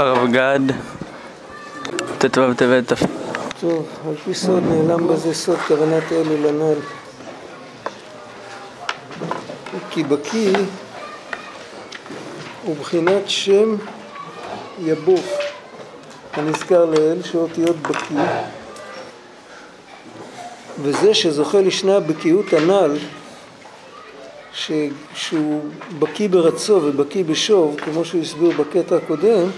הרב גד, ט"ו טבת תפ... טוב, על פי סוד נעלם בזה סוד כוונת אלו לנ"ל. כי בקי הוא בחינת שם יבוף הנזכר לאל, שאותיות בקי, וזה שזוכה לשני הבקיאות הנ"ל, ש... שהוא בקי ברצו ובקי בשוב, כמו שהוא הסביר בקטע הקודם,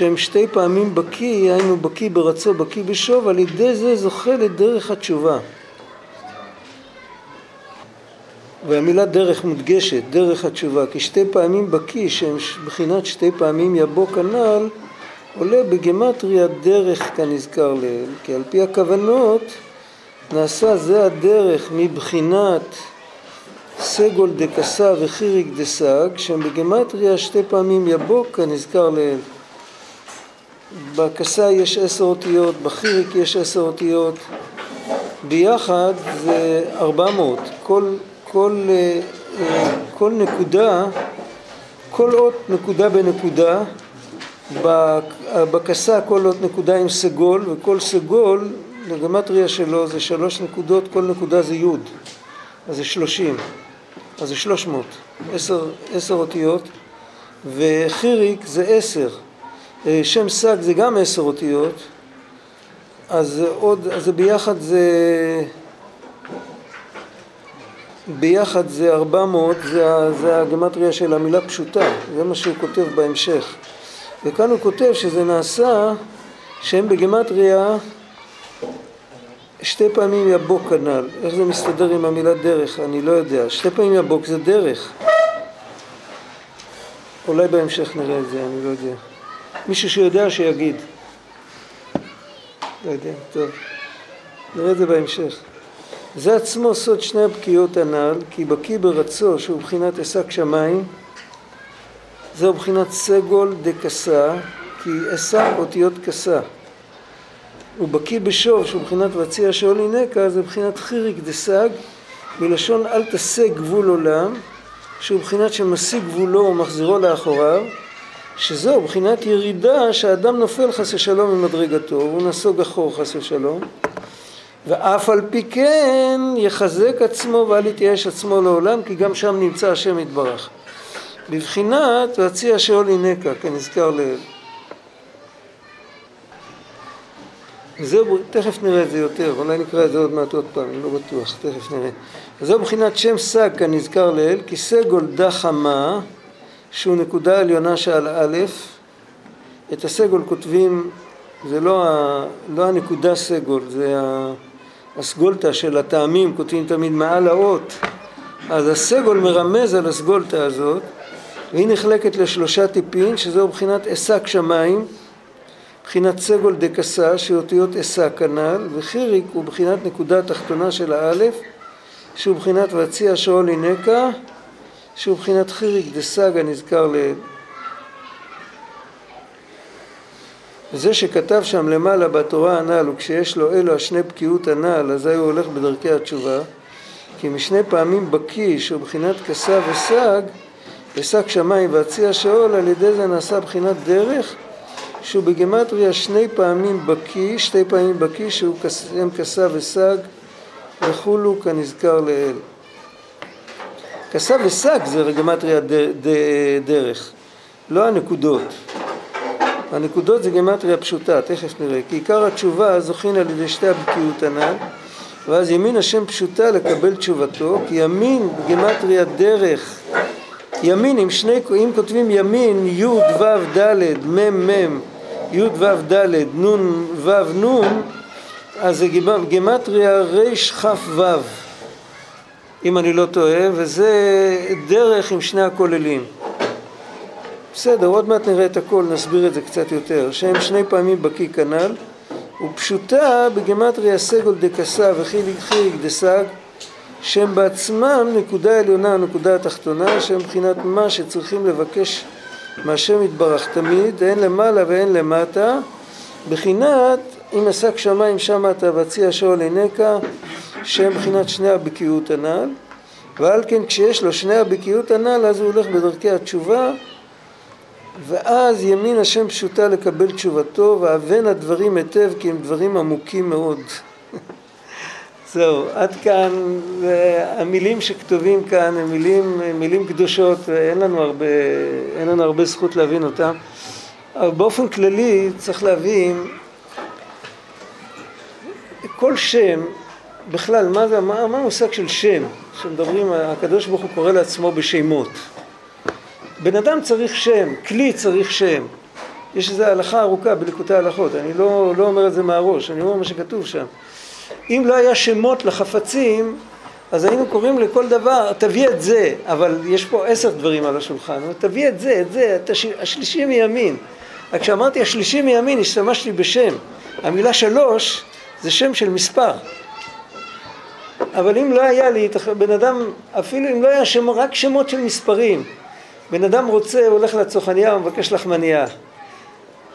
שהם שתי פעמים בקי, היינו בקי ברצו, בקי בשוב, על ידי זה זוכה לדרך התשובה. והמילה דרך מודגשת, דרך התשובה, כי שתי פעמים בקי, שהם בחינת שתי פעמים יבוא כנ"ל, עולה בגמטריה דרך כנזכר לעיל, כי על פי הכוונות נעשה זה הדרך מבחינת סגול דקסה וחיריק דסג, שהם בגמטריה שתי פעמים יבוא כנזכר לעיל. בקסה יש עשר אותיות, בחיריק יש עשר אותיות, ביחד זה ארבע מאות. כל, כל, כל נקודה, כל אות נקודה בנקודה, בקסה כל אות נקודה עם סגול, וכל סגול, לגמטריה שלו זה שלוש נקודות, כל נקודה זה י', אז זה שלושים, אז זה שלוש מאות, עשר אותיות, וחיריק זה עשר. שם סג זה גם עשר אותיות, אז עוד, אז ביחד זה, ביחד זה ארבע מאות, זה, זה הגמטריה של המילה פשוטה, זה מה שהוא כותב בהמשך. וכאן הוא כותב שזה נעשה שהם בגמטריה שתי פעמים יבוק כנ"ל. איך זה מסתדר עם המילה דרך? אני לא יודע. שתי פעמים יבוק זה דרך. אולי בהמשך נראה את זה, אני לא יודע. מישהו שיודע שיגיד. לא יודע, טוב. נראה את זה בהמשך. זה עצמו סוד שני הבקיאות הנ"ל, כי בקי ברצו שהוא בחינת עסק שמיים, זהו בחינת סגול דקסה, כי עסק אותיות קסה. ובקי בשוב שהוא בחינת וציע שאולי נקע, זה בחינת חיריק דסג, מלשון אל תעשה גבול עולם, שהוא בחינת שמשיג גבולו ומחזירו לאחוריו, שזהו בחינת ירידה שהאדם נופל חס ושלום ממדרגתו, הוא נסוג אחור חס ושלום, ואף על פי כן יחזק עצמו ואל יתייאש עצמו לעולם, כי גם שם נמצא השם יתברך. בבחינת והציע שאול ינקה, כנזכר לעיל. וזהו, תכף נראה את זה יותר, אולי נקרא את זה עוד מעט עוד פעם, אני לא בטוח, תכף נראה. וזהו בחינת שם סג כנזכר לעיל, כי סגול דחמה שהוא נקודה עליונה שעל א', את הסגול כותבים, זה לא, ה, לא הנקודה סגול, זה הסגולתא של הטעמים, כותבים תמיד מעל האות, אז הסגול מרמז על הסגולתא הזאת, והיא נחלקת לשלושה טיפין, שזהו בחינת עסק שמיים, בחינת סגול דקסה, שאותיות עסק כנ"ל, וחיריק הוא בחינת נקודה תחתונה של האלף, שהוא בחינת והציע שאול הינקה, שהוא בחינת חיריק דסג הנזכר לעיל. וזה שכתב שם למעלה בתורה הנ"ל, וכשיש לו אלו השני בקיאות הנ"ל, אזי הוא הולך בדרכי התשובה, כי משני פעמים בקי, שהוא בחינת כסה וסג, ושק שמיים והציע שאול, על ידי זה נעשה בחינת דרך, שהוא בגמטריה שני פעמים בקי, שתי פעמים בקי, שהוא כסה וסג, וכולו כנזכר לעיל. כסה וסג זה גמטריה דרך, לא הנקודות. הנקודות זה גמטריה פשוטה, תכף נראה. כי עיקר התשובה זוכין על ידי שתי הבקיאות הנ"ל, ואז ימין השם פשוטה לקבל תשובתו, כי ימין בגמטריה דרך, ימין עם שני, אם כותבים ימין י' ו' ד' מ' מ' י' ו' ד' נ' ו' נ', אז זה גמטריה רכ' ו' אם אני לא טועה, וזה דרך עם שני הכוללים. בסדר, עוד מעט נראה את הכל, נסביר את זה קצת יותר. שהם שני פעמים בקי כנ"ל, ופשוטה בגמטריה סגול דקסה וחיליק חיליק דסג, שהם בעצמם נקודה עליונה, נקודה התחתונה, שהם מבחינת מה שצריכים לבקש מהשם יתברך תמיד, הן למעלה והן למטה, בחינת אם עסק שמיים שמעת והציע שאול עינקה, שהם מבחינת שני הבקיאות הנ"ל, ועל כן כשיש לו שני הבקיאות הנ"ל אז הוא הולך בדרכי התשובה ואז ימין השם פשוטה לקבל תשובתו, ואבן הדברים היטב כי הם דברים עמוקים מאוד. זהו, עד כאן, המילים שכתובים כאן הם מילים, מילים קדושות ואין לנו הרבה, לנו הרבה זכות להבין אותם, אבל באופן כללי צריך להבין כל שם, בכלל, מה זה, מה, מה המושג של שם? כשמדברים, הקדוש ברוך הוא קורא לעצמו בשמות. בן אדם צריך שם, כלי צריך שם. יש איזו הלכה ארוכה בליקוטי ההלכות, אני לא, לא אומר את זה מהראש, אני אומר מה שכתוב שם. אם לא היה שמות לחפצים, אז היינו קוראים לכל דבר, תביא את זה, אבל יש פה עשר דברים על השולחן, תביא את זה, את זה, את השלישי מימין. רק כשאמרתי השלישי מימין השתמשתי בשם. המילה שלוש זה שם של מספר. אבל אם לא היה לי, בן אדם, אפילו אם לא היה שם, רק שמות של מספרים, בן אדם רוצה, הולך לצרכניה ומבקש לחמניה.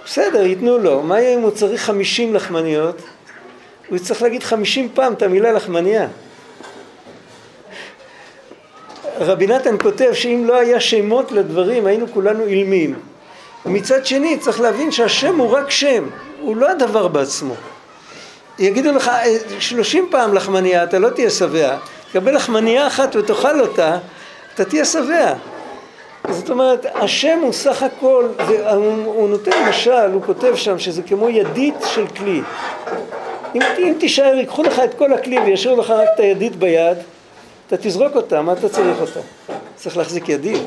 בסדר, ייתנו לו. מה יהיה אם הוא צריך חמישים לחמניות? הוא יצטרך להגיד חמישים פעם את המילה לחמניה. רבי נתן כותב שאם לא היה שמות לדברים היינו כולנו אילמים. מצד שני צריך להבין שהשם הוא רק שם, הוא לא הדבר בעצמו. יגידו לך שלושים פעם לחמניה אתה לא תהיה שבע, תקבל לחמניה אחת ותאכל אותה, אתה תהיה שבע. זאת אומרת, השם הוא סך הכל, הוא, הוא נותן משל, הוא כותב שם שזה כמו ידית של כלי. אם, אם תישאר, ייקחו לך את כל הכלי וישאירו לך רק את הידית ביד, אתה תזרוק אותה, מה אתה צריך אותה? צריך להחזיק ידית.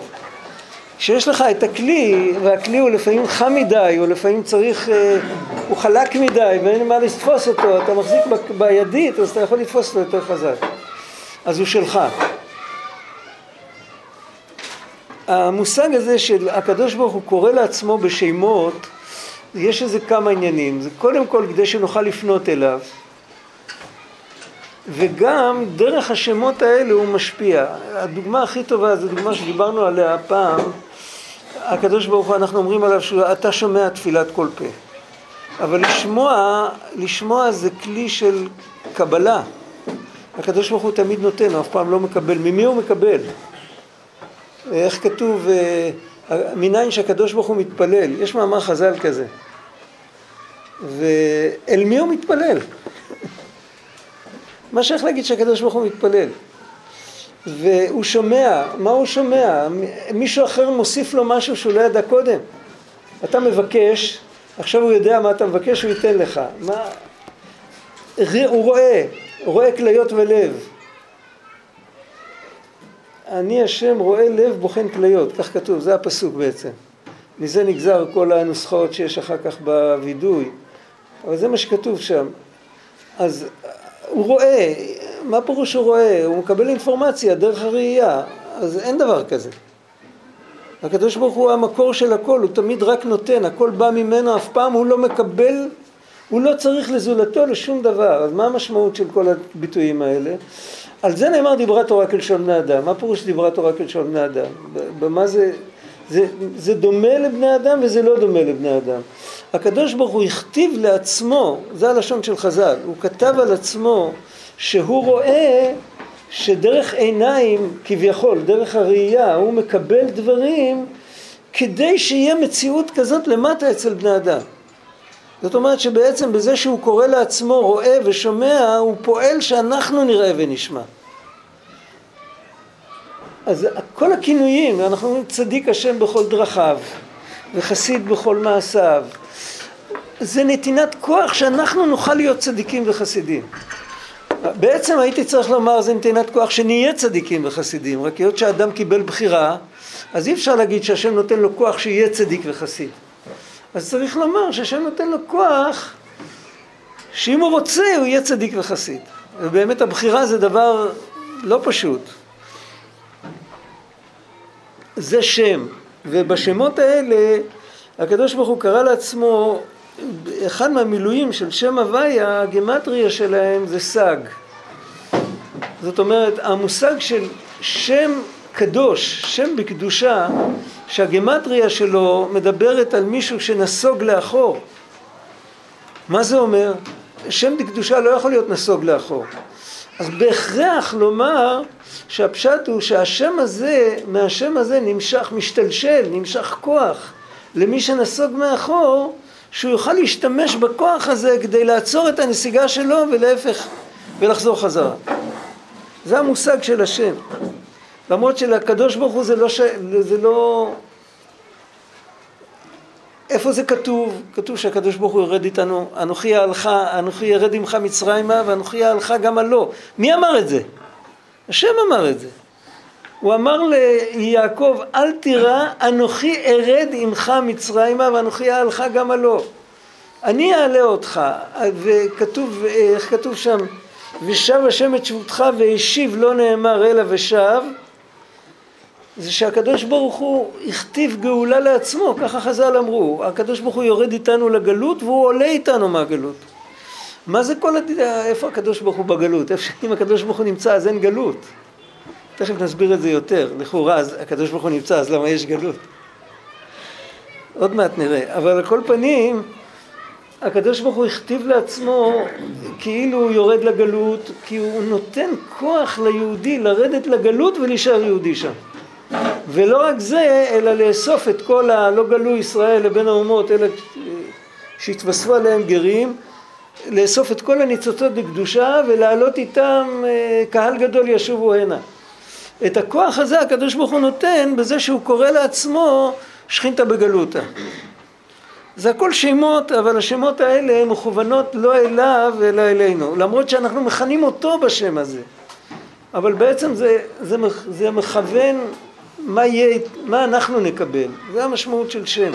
כשיש לך את הכלי, והכלי הוא לפעמים חם מדי, או לפעמים צריך, אה, הוא חלק מדי ואין מה לתפוס אותו, אתה מחזיק ב, בידית, אז אתה יכול לתפוס אותו יותר חזק. אז הוא שלך. המושג הזה של הקדוש ברוך הוא קורא לעצמו בשמות, יש איזה כמה עניינים. זה קודם כל כדי שנוכל לפנות אליו, וגם דרך השמות האלה הוא משפיע. הדוגמה הכי טובה זו דוגמה שדיברנו עליה פעם, הקדוש ברוך הוא, אנחנו אומרים עליו שאתה שומע תפילת כל פה. אבל לשמוע, לשמוע זה כלי של קבלה. הקדוש ברוך הוא תמיד נותן, הוא אף פעם לא מקבל. ממי הוא מקבל? איך כתוב, אה, מניין שהקדוש ברוך הוא מתפלל, יש מאמר חז"ל כזה. ואל מי הוא מתפלל? מה שייך להגיד שהקדוש ברוך הוא מתפלל? והוא שומע, מה הוא שומע? מישהו אחר מוסיף לו משהו שהוא לא ידע קודם. אתה מבקש, עכשיו הוא יודע מה אתה מבקש, הוא ייתן לך. מה... הוא רואה, הוא רואה כליות ולב. אני השם רואה לב בוחן כליות, כך כתוב, זה הפסוק בעצם. מזה נגזר כל הנוסחאות שיש אחר כך בווידוי, אבל זה מה שכתוב שם. אז הוא רואה, מה פירוש הוא רואה? הוא מקבל אינפורמציה דרך הראייה, אז אין דבר כזה. הקדוש ברוך הוא המקור של הכל, הוא תמיד רק נותן, הכל בא ממנו, אף פעם הוא לא מקבל, הוא לא צריך לזולתו לשום דבר. אז מה המשמעות של כל הביטויים האלה? על זה נאמר דיברה תורה כלשון בני אדם. מה פירוש דיברה תורה כלשון בני אדם? במה זה, זה, זה דומה לבני אדם וזה לא דומה לבני אדם. הקדוש ברוך הוא הכתיב לעצמו, זה הלשון של חז"ל, הוא כתב על עצמו שהוא רואה שדרך עיניים כביכול, דרך הראייה, הוא מקבל דברים כדי שיהיה מציאות כזאת למטה אצל בני אדם. זאת אומרת שבעצם בזה שהוא קורא לעצמו רואה ושומע, הוא פועל שאנחנו נראה ונשמע. אז כל הכינויים, אנחנו אומרים צדיק השם בכל דרכיו, וחסיד בכל מעשיו, זה נתינת כוח שאנחנו נוכל להיות צדיקים וחסידים. בעצם הייתי צריך לומר זה נתינת כוח שנהיה צדיקים וחסידים, רק היות שהאדם קיבל בחירה, אז אי אפשר להגיד שהשם נותן לו כוח שיהיה צדיק וחסיד. אז צריך לומר שהשם נותן לו כוח שאם הוא רוצה הוא יהיה צדיק וחסיד. ובאמת הבחירה זה דבר לא פשוט. זה שם, ובשמות האלה הקדוש ברוך הוא קרא לעצמו, אחד מהמילואים של שם הוויה, הגמטריה שלהם זה סג. זאת אומרת, המושג של שם קדוש, שם בקדושה, שהגמטריה שלו מדברת על מישהו שנסוג לאחור. מה זה אומר? שם בקדושה לא יכול להיות נסוג לאחור. אז בהכרח לומר שהפשט הוא שהשם הזה, מהשם הזה נמשך, משתלשל, נמשך כוח, למי שנסוג מאחור, שהוא יוכל להשתמש בכוח הזה כדי לעצור את הנסיגה שלו ולהפך, ולחזור חזרה. זה המושג של השם. למרות שלקדוש ברוך הוא זה לא, ש... זה לא... איפה זה כתוב? כתוב שהקדוש ברוך הוא יורד איתנו, אנוכי אהלך, אנוכי ירד עמך מצרימה ואנוכי אהלך גם הלא. מי אמר את זה? השם אמר את זה. הוא אמר ליעקב, אל תירא, אנוכי ארד עמך מצרימה ואנוכי אהלך גם הלא. אני אעלה אותך, וכתוב, איך כתוב שם? ושב השם את שבותך והשיב לא נאמר אלא ושב זה שהקדוש ברוך הוא הכתיב גאולה לעצמו, ככה חז"ל אמרו, הקדוש ברוך הוא יורד איתנו לגלות והוא עולה איתנו מהגלות. מה זה כל הד... איפה הקדוש ברוך הוא בגלות? איפה שאם הקדוש ברוך הוא נמצא אז אין גלות. תכף נסביר את זה יותר, לכאורה אז הקדוש ברוך הוא נמצא אז למה יש גלות? עוד מעט נראה, אבל על כל פנים הקדוש ברוך הוא הכתיב לעצמו כאילו הוא יורד לגלות, כי הוא נותן כוח ליהודי לרדת לגלות ולהישאר יהודי שם. ולא רק זה, אלא לאסוף את כל הלא גלו ישראל לבין האומות, אלה שהתווספו עליהם גרים, לאסוף את כל הניצוצות בקדושה ולהעלות איתם אה, קהל גדול ישובו הנה. את הכוח הזה הקדוש ברוך הוא נותן בזה שהוא קורא לעצמו שכינתא בגלותא. זה הכל שמות, אבל השמות האלה מכוונות לא אליו אלא אלינו, למרות שאנחנו מכנים אותו בשם הזה. אבל בעצם זה, זה, זה מכוון מה, יהיה, מה אנחנו נקבל, זה המשמעות של שם.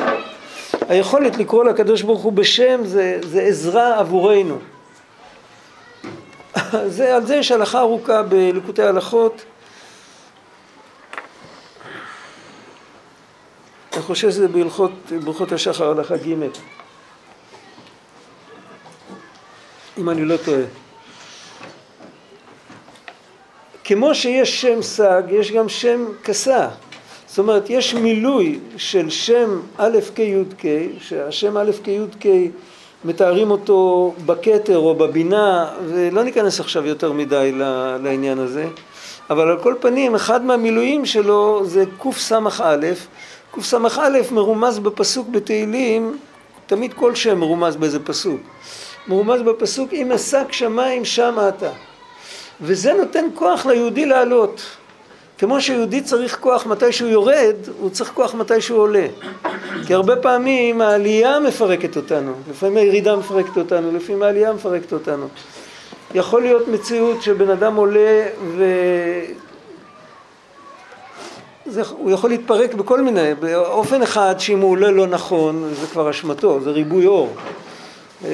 היכולת לקרוא לקדוש ברוך הוא בשם זה, זה עזרה עבורנו. זה, על זה יש הלכה ארוכה בליקוטי הלכות. אני חושב שזה בהלכות, בהלכות השחר הלכה ג' אם אני לא טועה. כמו שיש שם סג, יש גם שם כסה. זאת אומרת, יש מילוי של שם א' כ' י' כ', שהשם א' כ' י' כ' מתארים אותו בכתר או בבינה, ולא ניכנס עכשיו יותר מדי לעניין הזה, אבל על כל פנים, אחד מהמילואים שלו זה קס"א, קס"א מרומז בפסוק בתהילים, תמיד כל שם מרומז באיזה פסוק, מרומז בפסוק אם אשק שמיים שם אתה וזה נותן כוח ליהודי לעלות. כמו שיהודי צריך כוח מתי שהוא יורד, הוא צריך כוח מתי שהוא עולה. כי הרבה פעמים העלייה מפרקת אותנו, לפעמים הירידה מפרקת אותנו, לפעמים העלייה מפרקת אותנו. יכול להיות מציאות שבן אדם עולה ו... זה, הוא יכול להתפרק בכל מיני, באופן אחד שאם הוא עולה לא נכון זה כבר אשמתו, זה ריבוי אור. אה,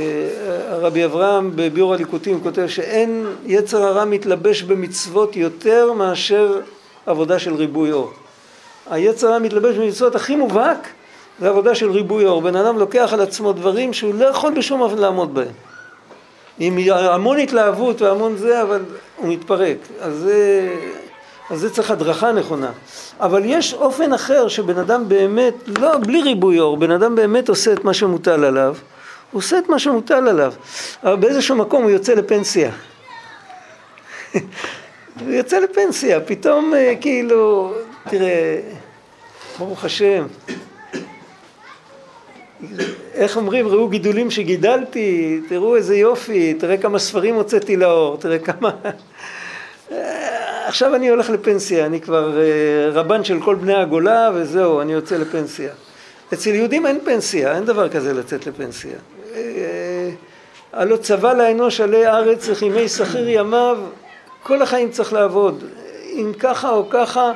רבי אברהם בביאור הליקוטים כותב שאין יצר הרע מתלבש במצוות יותר מאשר עבודה של ריבוי אור. היצר הרע מתלבש במצוות הכי מובהק זה עבודה של ריבוי אור. בן אדם לוקח על עצמו דברים שהוא לא יכול בשום אופן לעמוד בהם. עם המון התלהבות והמון זה, אבל הוא מתפרק. אז זה, אז זה צריך הדרכה נכונה. אבל יש אופן אחר שבן אדם באמת, לא, בלי ריבוי אור, בן אדם באמת עושה את מה שמוטל עליו. הוא עושה את מה שמוטל עליו, אבל באיזשהו מקום הוא יוצא לפנסיה. הוא יוצא לפנסיה, פתאום אה, כאילו, תראה, ברוך השם, איך אומרים, ראו גידולים שגידלתי, תראו איזה יופי, תראה כמה ספרים הוצאתי לאור, תראה כמה... עכשיו אני הולך לפנסיה, אני כבר אה, רבן של כל בני הגולה וזהו, אני יוצא לפנסיה. אצל יהודים אין פנסיה, אין דבר כזה לצאת לפנסיה. הלא צבא לאנוש עלי ארץ וכימי שכיר ימיו, כל החיים צריך לעבוד. אם ככה או ככה,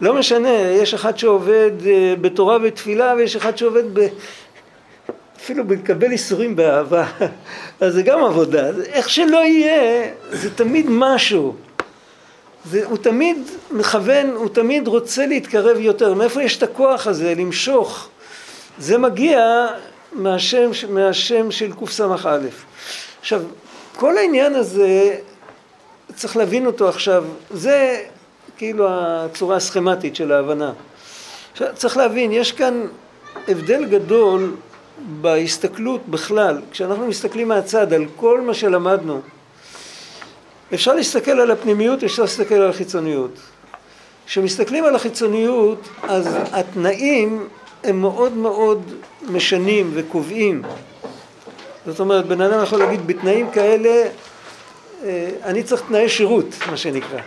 לא משנה, יש אחד שעובד אה, בתורה ותפילה ויש אחד שעובד ב... אפילו בלקבל איסורים באהבה, אז זה גם עבודה. איך שלא יהיה, זה תמיד משהו. זה, הוא תמיד מכוון, הוא תמיד רוצה להתקרב יותר. מאיפה יש את הכוח הזה למשוך? זה מגיע מהשם, מהשם של קס"א. עכשיו, כל העניין הזה, צריך להבין אותו עכשיו, זה כאילו הצורה הסכמטית של ההבנה. עכשיו, צריך להבין, יש כאן הבדל גדול בהסתכלות בכלל. כשאנחנו מסתכלים מהצד על כל מה שלמדנו, אפשר להסתכל על הפנימיות, אפשר להסתכל על החיצוניות. כשמסתכלים על החיצוניות, אז התנאים הם מאוד מאוד משנים וקובעים. זאת אומרת, בן אדם יכול להגיד, בתנאים כאלה, אה, אני צריך תנאי שירות, מה שנקרא.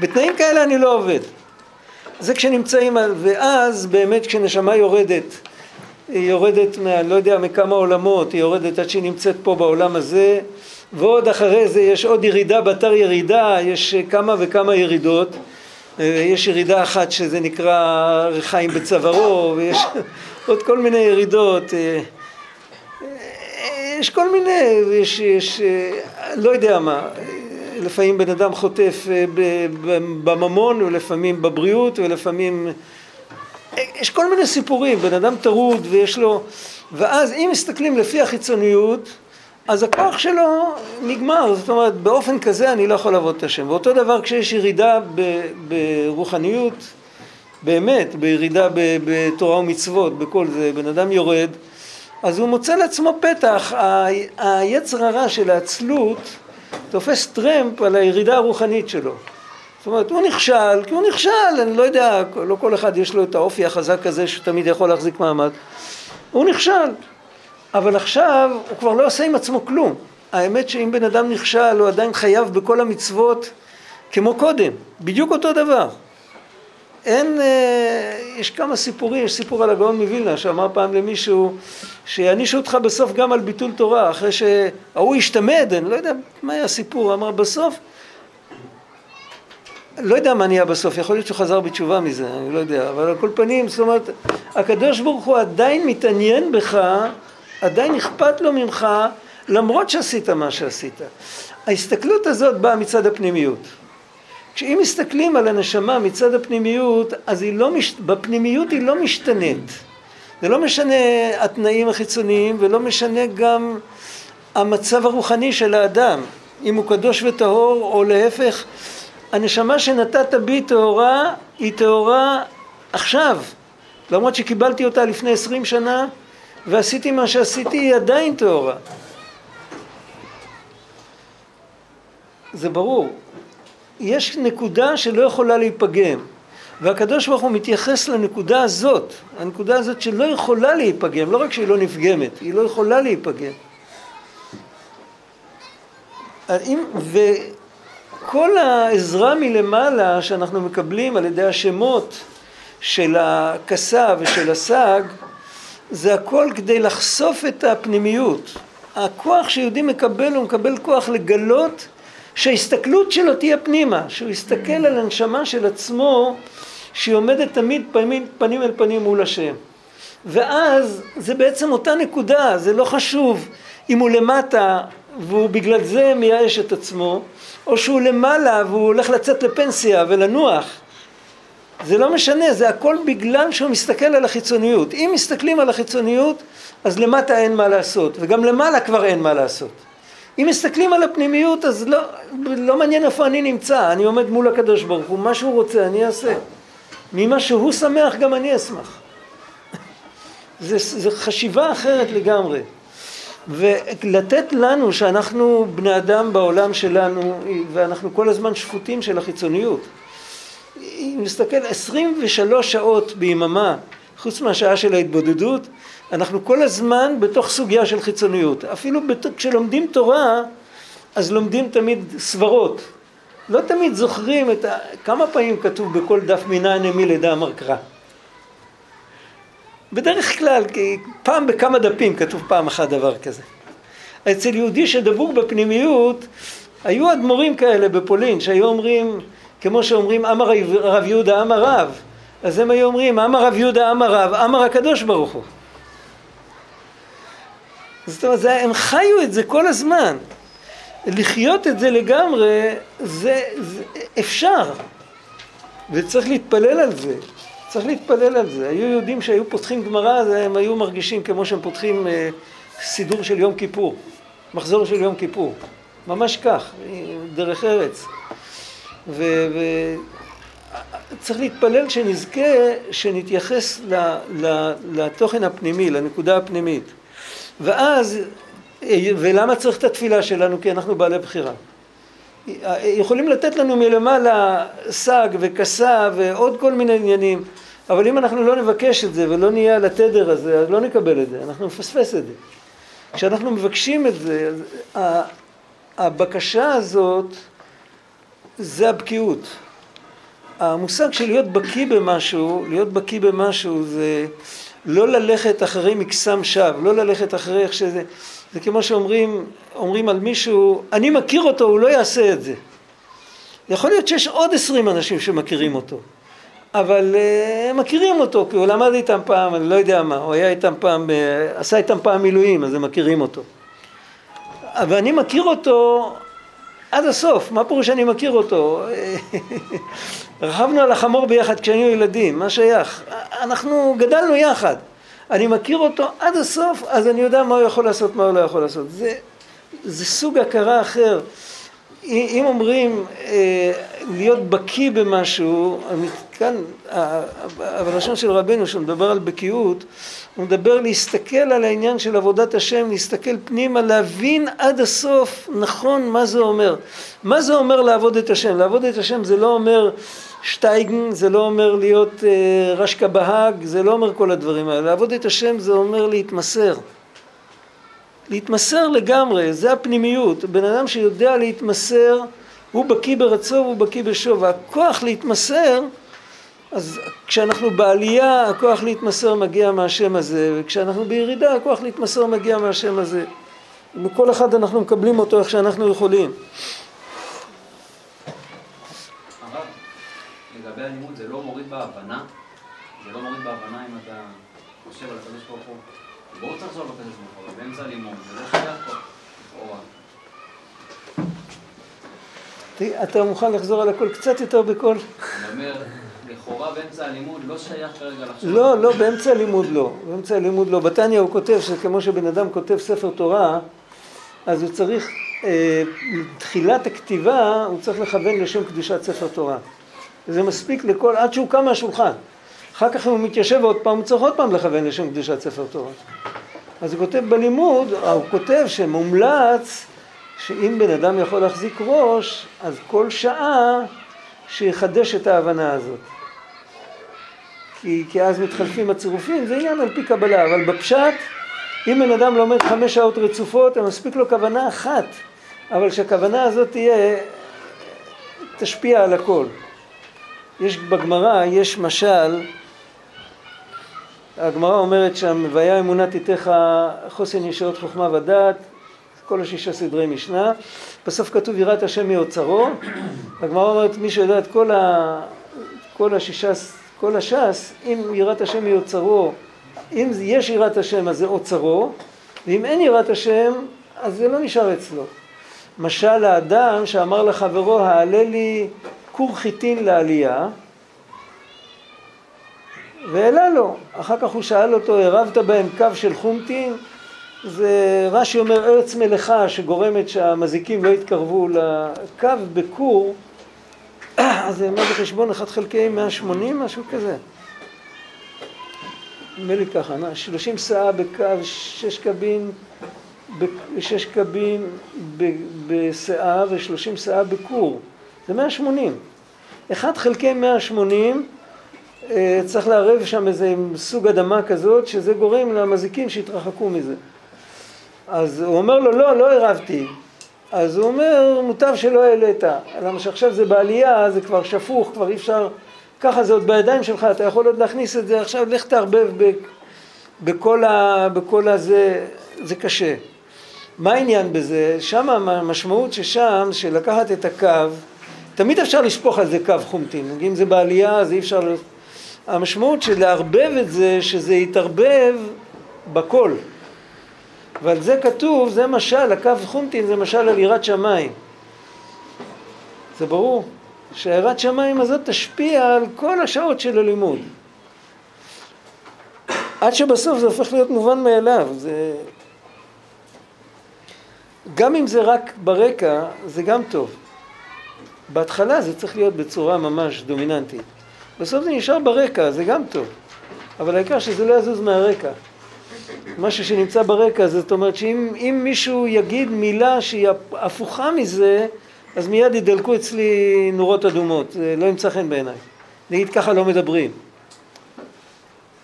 בתנאים כאלה אני לא עובד. זה כשנמצאים, ואז באמת כשנשמה יורדת, היא יורדת, מה, לא יודע, מכמה עולמות, היא יורדת עד שהיא נמצאת פה בעולם הזה, ועוד אחרי זה יש עוד ירידה באתר ירידה, יש כמה וכמה ירידות. אה, יש ירידה אחת שזה נקרא ריחיים בצווארו, ויש עוד כל מיני ירידות. אה, יש כל מיני, יש, יש לא יודע מה, לפעמים בן אדם חוטף בממון ולפעמים בבריאות ולפעמים יש כל מיני סיפורים, בן אדם טרוד ויש לו ואז אם מסתכלים לפי החיצוניות אז הכוח שלו נגמר, זאת אומרת באופן כזה אני לא יכול לעבוד את השם ואותו דבר כשיש ירידה ברוחניות באמת, בירידה בתורה ומצוות, בכל זה, בן אדם יורד אז הוא מוצא לעצמו פתח, היצר הרע של העצלות תופס טרמפ על הירידה הרוחנית שלו. זאת אומרת, הוא נכשל, כי הוא נכשל, אני לא יודע, לא כל אחד יש לו את האופי החזק הזה שתמיד יכול להחזיק מעמד. הוא נכשל, אבל עכשיו הוא כבר לא עושה עם עצמו כלום. האמת שאם בן אדם נכשל, הוא עדיין חייב בכל המצוות כמו קודם, בדיוק אותו דבר. אין, אה, יש כמה סיפורים, יש סיפור על הגאון מווילנה שאמר פעם למישהו שיענישו אותך בסוף גם על ביטול תורה, אחרי שההוא השתמד, אני לא יודע מה היה הסיפור, אמר בסוף, לא יודע מה נהיה בסוף, יכול להיות שהוא חזר בתשובה מזה, אני לא יודע, אבל על כל פנים, זאת אומרת, הקדוש ברוך הוא עדיין מתעניין בך, עדיין אכפת לו ממך, למרות שעשית מה שעשית. ההסתכלות הזאת באה מצד הפנימיות. כשאם מסתכלים על הנשמה מצד הפנימיות, אז היא לא, מש... בפנימיות היא לא משתנית. זה לא משנה התנאים החיצוניים ולא משנה גם המצב הרוחני של האדם, אם הוא קדוש וטהור או להפך, הנשמה שנתת בי טהורה היא טהורה עכשיו, למרות שקיבלתי אותה לפני עשרים שנה ועשיתי מה שעשיתי היא עדיין טהורה. זה ברור. יש נקודה שלא יכולה להיפגם והקדוש ברוך הוא מתייחס לנקודה הזאת, הנקודה הזאת שלא יכולה להיפגם, לא רק שהיא לא נפגמת, היא לא יכולה להיפגם. וכל העזרה מלמעלה שאנחנו מקבלים על ידי השמות של הכסה ושל הסג, זה הכל כדי לחשוף את הפנימיות. הכוח שיהודי מקבל, הוא מקבל כוח לגלות שההסתכלות שלו תהיה פנימה, שהוא יסתכל על הנשמה של עצמו שהיא עומדת תמיד פנים, פנים אל פנים מול השם. ואז זה בעצם אותה נקודה, זה לא חשוב אם הוא למטה והוא בגלל זה מייאש את עצמו, או שהוא למעלה והוא הולך לצאת לפנסיה ולנוח. זה לא משנה, זה הכל בגלל שהוא מסתכל על החיצוניות. אם מסתכלים על החיצוניות, אז למטה אין מה לעשות, וגם למעלה כבר אין מה לעשות. אם מסתכלים על הפנימיות אז לא, לא מעניין איפה אני נמצא, אני עומד מול הקדוש ברוך הוא, מה שהוא רוצה אני אעשה. ממה שהוא שמח גם אני אשמח. זה, זה חשיבה אחרת לגמרי. ולתת לנו שאנחנו בני אדם בעולם שלנו ואנחנו כל הזמן שפוטים של החיצוניות. אם נסתכל 23 שעות ביממה חוץ מהשעה של ההתבודדות אנחנו כל הזמן בתוך סוגיה של חיצוניות. אפילו כשלומדים תורה, אז לומדים תמיד סברות. לא תמיד זוכרים את ה... כמה פעמים כתוב בכל דף מינא נמי לדע אמר קרא. בדרך כלל, פעם בכמה דפים כתוב פעם אחת דבר כזה. אצל יהודי שדבור בפנימיות, היו אדמו"רים כאלה בפולין שהיו אומרים, כמו שאומרים אמר רב יהודה אמר רב, אז הם היו אומרים אמר רב יהודה אמר רב, אמר הקדוש ברוך הוא. זאת אומרת, הם חיו את זה כל הזמן. לחיות את זה לגמרי, זה, זה אפשר. וצריך להתפלל על זה. צריך להתפלל על זה. היו יהודים שהיו פותחים גמרא, הם היו מרגישים כמו שהם פותחים אה, סידור של יום כיפור, מחזור של יום כיפור. ממש כך, דרך ארץ. וצריך להתפלל שנזכה, שנתייחס ל, ל, לתוכן הפנימי, לנקודה הפנימית. ואז, ולמה צריך את התפילה שלנו? כי אנחנו בעלי בחירה. יכולים לתת לנו מלמעלה סג וכסה ועוד כל מיני עניינים, אבל אם אנחנו לא נבקש את זה ולא נהיה על התדר הזה, אז לא נקבל את זה, אנחנו נפספס את זה. כשאנחנו מבקשים את זה, הבקשה הזאת זה הבקיאות. המושג של להיות בקיא במשהו, להיות בקיא במשהו זה לא ללכת אחרי מקסם שווא, לא ללכת אחרי איך שזה, זה כמו שאומרים אומרים על מישהו, אני מכיר אותו, הוא לא יעשה את זה. יכול להיות שיש עוד עשרים אנשים שמכירים אותו, אבל uh, מכירים אותו, כי הוא למד איתם פעם, אני לא יודע מה, הוא היה איתם פעם, uh, עשה איתם פעם מילואים, אז הם מכירים אותו. אבל אני מכיר אותו עד הסוף, מה פירוש שאני מכיר אותו? רכבנו על החמור ביחד כשהיינו ילדים, מה שייך? אנחנו גדלנו יחד. אני מכיר אותו עד הסוף, אז אני יודע מה הוא יכול לעשות, מה הוא לא יכול לעשות. זה, זה סוג הכרה אחר. אם אומרים אה, להיות בקיא במשהו, כאן בלשון של רבנו שהוא מדבר על בקיאות, הוא מדבר להסתכל על העניין של עבודת השם, להסתכל פנימה, להבין עד הסוף נכון מה זה אומר. מה זה אומר לעבוד את השם? לעבוד את השם זה לא אומר שטייגן, זה לא אומר להיות אה, רשקה בהאג, זה לא אומר כל הדברים האלה. לעבוד את השם זה אומר להתמסר. להתמסר לגמרי, זה הפנימיות. בן אדם שיודע להתמסר, הוא בקיא ברצו והוא בקיא בשוב. הכוח להתמסר, אז כשאנחנו בעלייה, הכוח להתמסר מגיע מהשם הזה, וכשאנחנו בירידה, הכוח להתמסר מגיע מהשם הזה. מכל אחד אנחנו מקבלים אותו איך שאנחנו יכולים. לגבי הלימוד זה לא מוריד בהבנה? זה לא מוריד בהבנה אם אתה חושב על הקדוש ברוך הוא? ברור צריך לחזור לקדוש ברוך הוא, באמצע הלימוד, זה לא שייך פה, לכאורה. אתה מוכן לחזור על הכל קצת יותר בקול? אני אומר, לכאורה באמצע הלימוד לא שייך כרגע לחשוב. לא, לא, באמצע הלימוד לא. באמצע הלימוד לא. בתניא הוא כותב שכמו שבן אדם כותב ספר תורה, אז הוא צריך, אה, תחילת הכתיבה, הוא צריך לכוון לשם קדושת ספר תורה. זה מספיק לכל, עד שהוא קם מהשולחן. אחר כך הוא מתיישב עוד פעם, הוא צריך עוד פעם לכוון לשם קדושת ספר תורה. אז הוא כותב בלימוד, הוא כותב שמומלץ שאם בן אדם יכול להחזיק ראש, אז כל שעה שיחדש את ההבנה הזאת. כי, כי אז מתחלפים הצירופים, זה עניין על פי קבלה, אבל בפשט, אם בן אדם לומד חמש שעות רצופות, אז מספיק לו כוונה אחת, אבל שהכוונה הזאת תהיה, תשפיע על הכל. יש בגמרא, יש משל, הגמרא אומרת שם, והיה אמונת איתך חוסן ישועות חוכמה ודעת, כל השישה סדרי משנה, בסוף כתוב יראת השם מאוצרו, הגמרא אומרת מי שיודע את כל, ה, כל השישה, כל הש"ס, אם יראת השם מאוצרו, אם יש יראת השם אז זה אוצרו, ואם אין יראת השם אז זה לא נשאר אצלו. משל האדם שאמר לחברו העלה לי כור חיטין לעלייה והעלה לו, אחר כך הוא שאל אותו, הרבת בהם קו של חומטין? זה רש"י אומר ארץ מלאכה שגורמת שהמזיקים לא יתקרבו לקו בכור, אז זה מה זה חשבון 1 חלקי 180, משהו כזה. נדמה לי ככה, 30 סאה בקו, 6 קבין, 6 קבין בסאה ו-30 סאה בכור, זה 180. 1 חלקי 180 אה, צריך לערב שם איזה סוג אדמה כזאת שזה גורם למזיקים שיתרחקו מזה. אז הוא אומר לו, לא, לא עירבתי. אז הוא אומר, מוטב שלא העלית. למה שעכשיו זה בעלייה, זה כבר שפוך, כבר אי אפשר... ככה זה עוד בידיים שלך, אתה יכול עוד להכניס את זה, עכשיו לך תערבב ב, בכל, ה, בכל הזה, זה קשה. מה העניין בזה? שם המשמעות ששם, שלקחת את הקו, תמיד אפשר לשפוך על זה קו חומטין. אם זה בעלייה, אז אי אפשר... המשמעות של לערבב את זה, שזה יתערבב בכל. ועל זה כתוב, זה משל, הקו חומטין זה משל על יראת שמיים. זה ברור, שהיראת שמיים הזאת תשפיע על כל השעות של הלימוד. עד שבסוף זה הופך להיות מובן מאליו. זה... גם אם זה רק ברקע, זה גם טוב. בהתחלה זה צריך להיות בצורה ממש דומיננטית. בסוף זה נשאר ברקע, זה גם טוב. אבל העיקר שזה לא יזוז מהרקע. משהו שנמצא ברקע, זאת אומרת שאם מישהו יגיד מילה שהיא הפוכה מזה, אז מיד ידלקו אצלי נורות אדומות, זה לא ימצא חן בעיניי. נגיד ככה לא מדברים.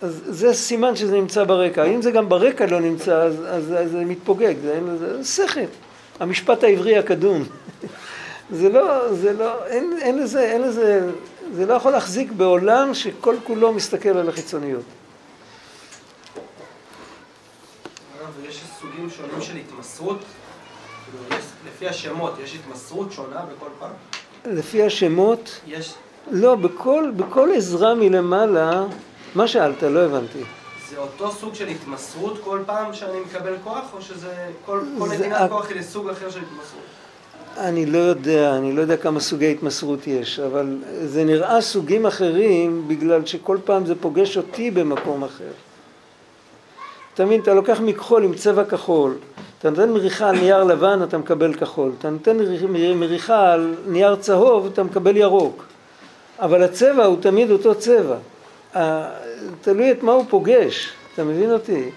אז זה סימן שזה נמצא ברקע. אם זה גם ברקע לא נמצא, אז, אז, אז זה מתפוגג, זה, לזה שכל. המשפט העברי הקדום. זה לא, זה לא, אין, אין לזה, אין לזה, זה לא יכול להחזיק בעולם שכל כולו מסתכל על החיצוניות. ויש סוגים שונים של התמסרות? כאילו, לפי השמות, יש התמסרות שונה בכל פעם? לפי השמות? יש... לא, בכל, בכל עזרה מלמעלה, מה שאלת? לא הבנתי. זה אותו סוג של התמסרות כל פעם שאני מקבל כוח, או שזה כל, כל נתינת כוח היא לסוג אחר של התמסרות? אני לא יודע, אני לא יודע כמה סוגי התמסרות יש, אבל זה נראה סוגים אחרים בגלל שכל פעם זה פוגש אותי במקום אחר. אתה מבין, אתה לוקח מכחול עם צבע כחול, אתה נותן מריחה על נייר לבן, אתה מקבל כחול, אתה נותן מריחה על נייר צהוב, אתה מקבל ירוק, אבל הצבע הוא תמיד אותו צבע, תלוי את מה הוא פוגש, אתה מבין אותי?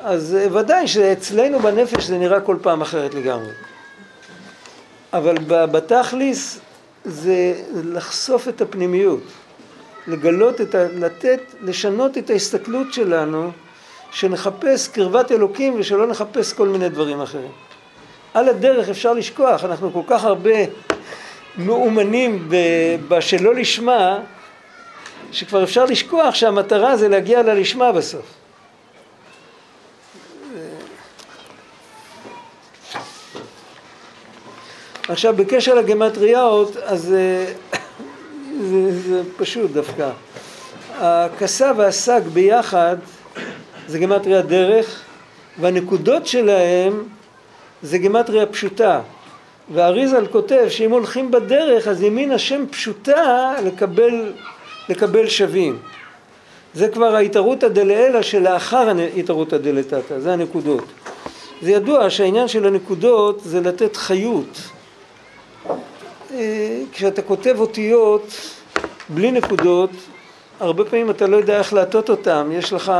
אז ודאי שאצלנו בנפש זה נראה כל פעם אחרת לגמרי. אבל בתכליס זה לחשוף את הפנימיות, לגלות את ה... לתת, לשנות את ההסתכלות שלנו, שנחפש קרבת אלוקים ושלא נחפש כל מיני דברים אחרים. על הדרך אפשר לשכוח, אנחנו כל כך הרבה מאומנים בשלא לשמה, שכבר אפשר לשכוח שהמטרה זה להגיע ללשמה בסוף. עכשיו בקשר לגמטריות אז אה, זה, זה פשוט דווקא. הכסה והשג ביחד זה גמטריה דרך והנקודות שלהם זה גמטריה פשוטה. והאריזל כותב שאם הולכים בדרך אז ימין השם פשוטה לקבל, לקבל שווים. זה כבר ההתערותא דלעילא שלאחר ההתערותא דלתתא, זה הנקודות. זה ידוע שהעניין של הנקודות זה לתת חיות. אה, כשאתה כותב אותיות בלי נקודות, הרבה פעמים אתה לא יודע איך להטות אותם, יש לך,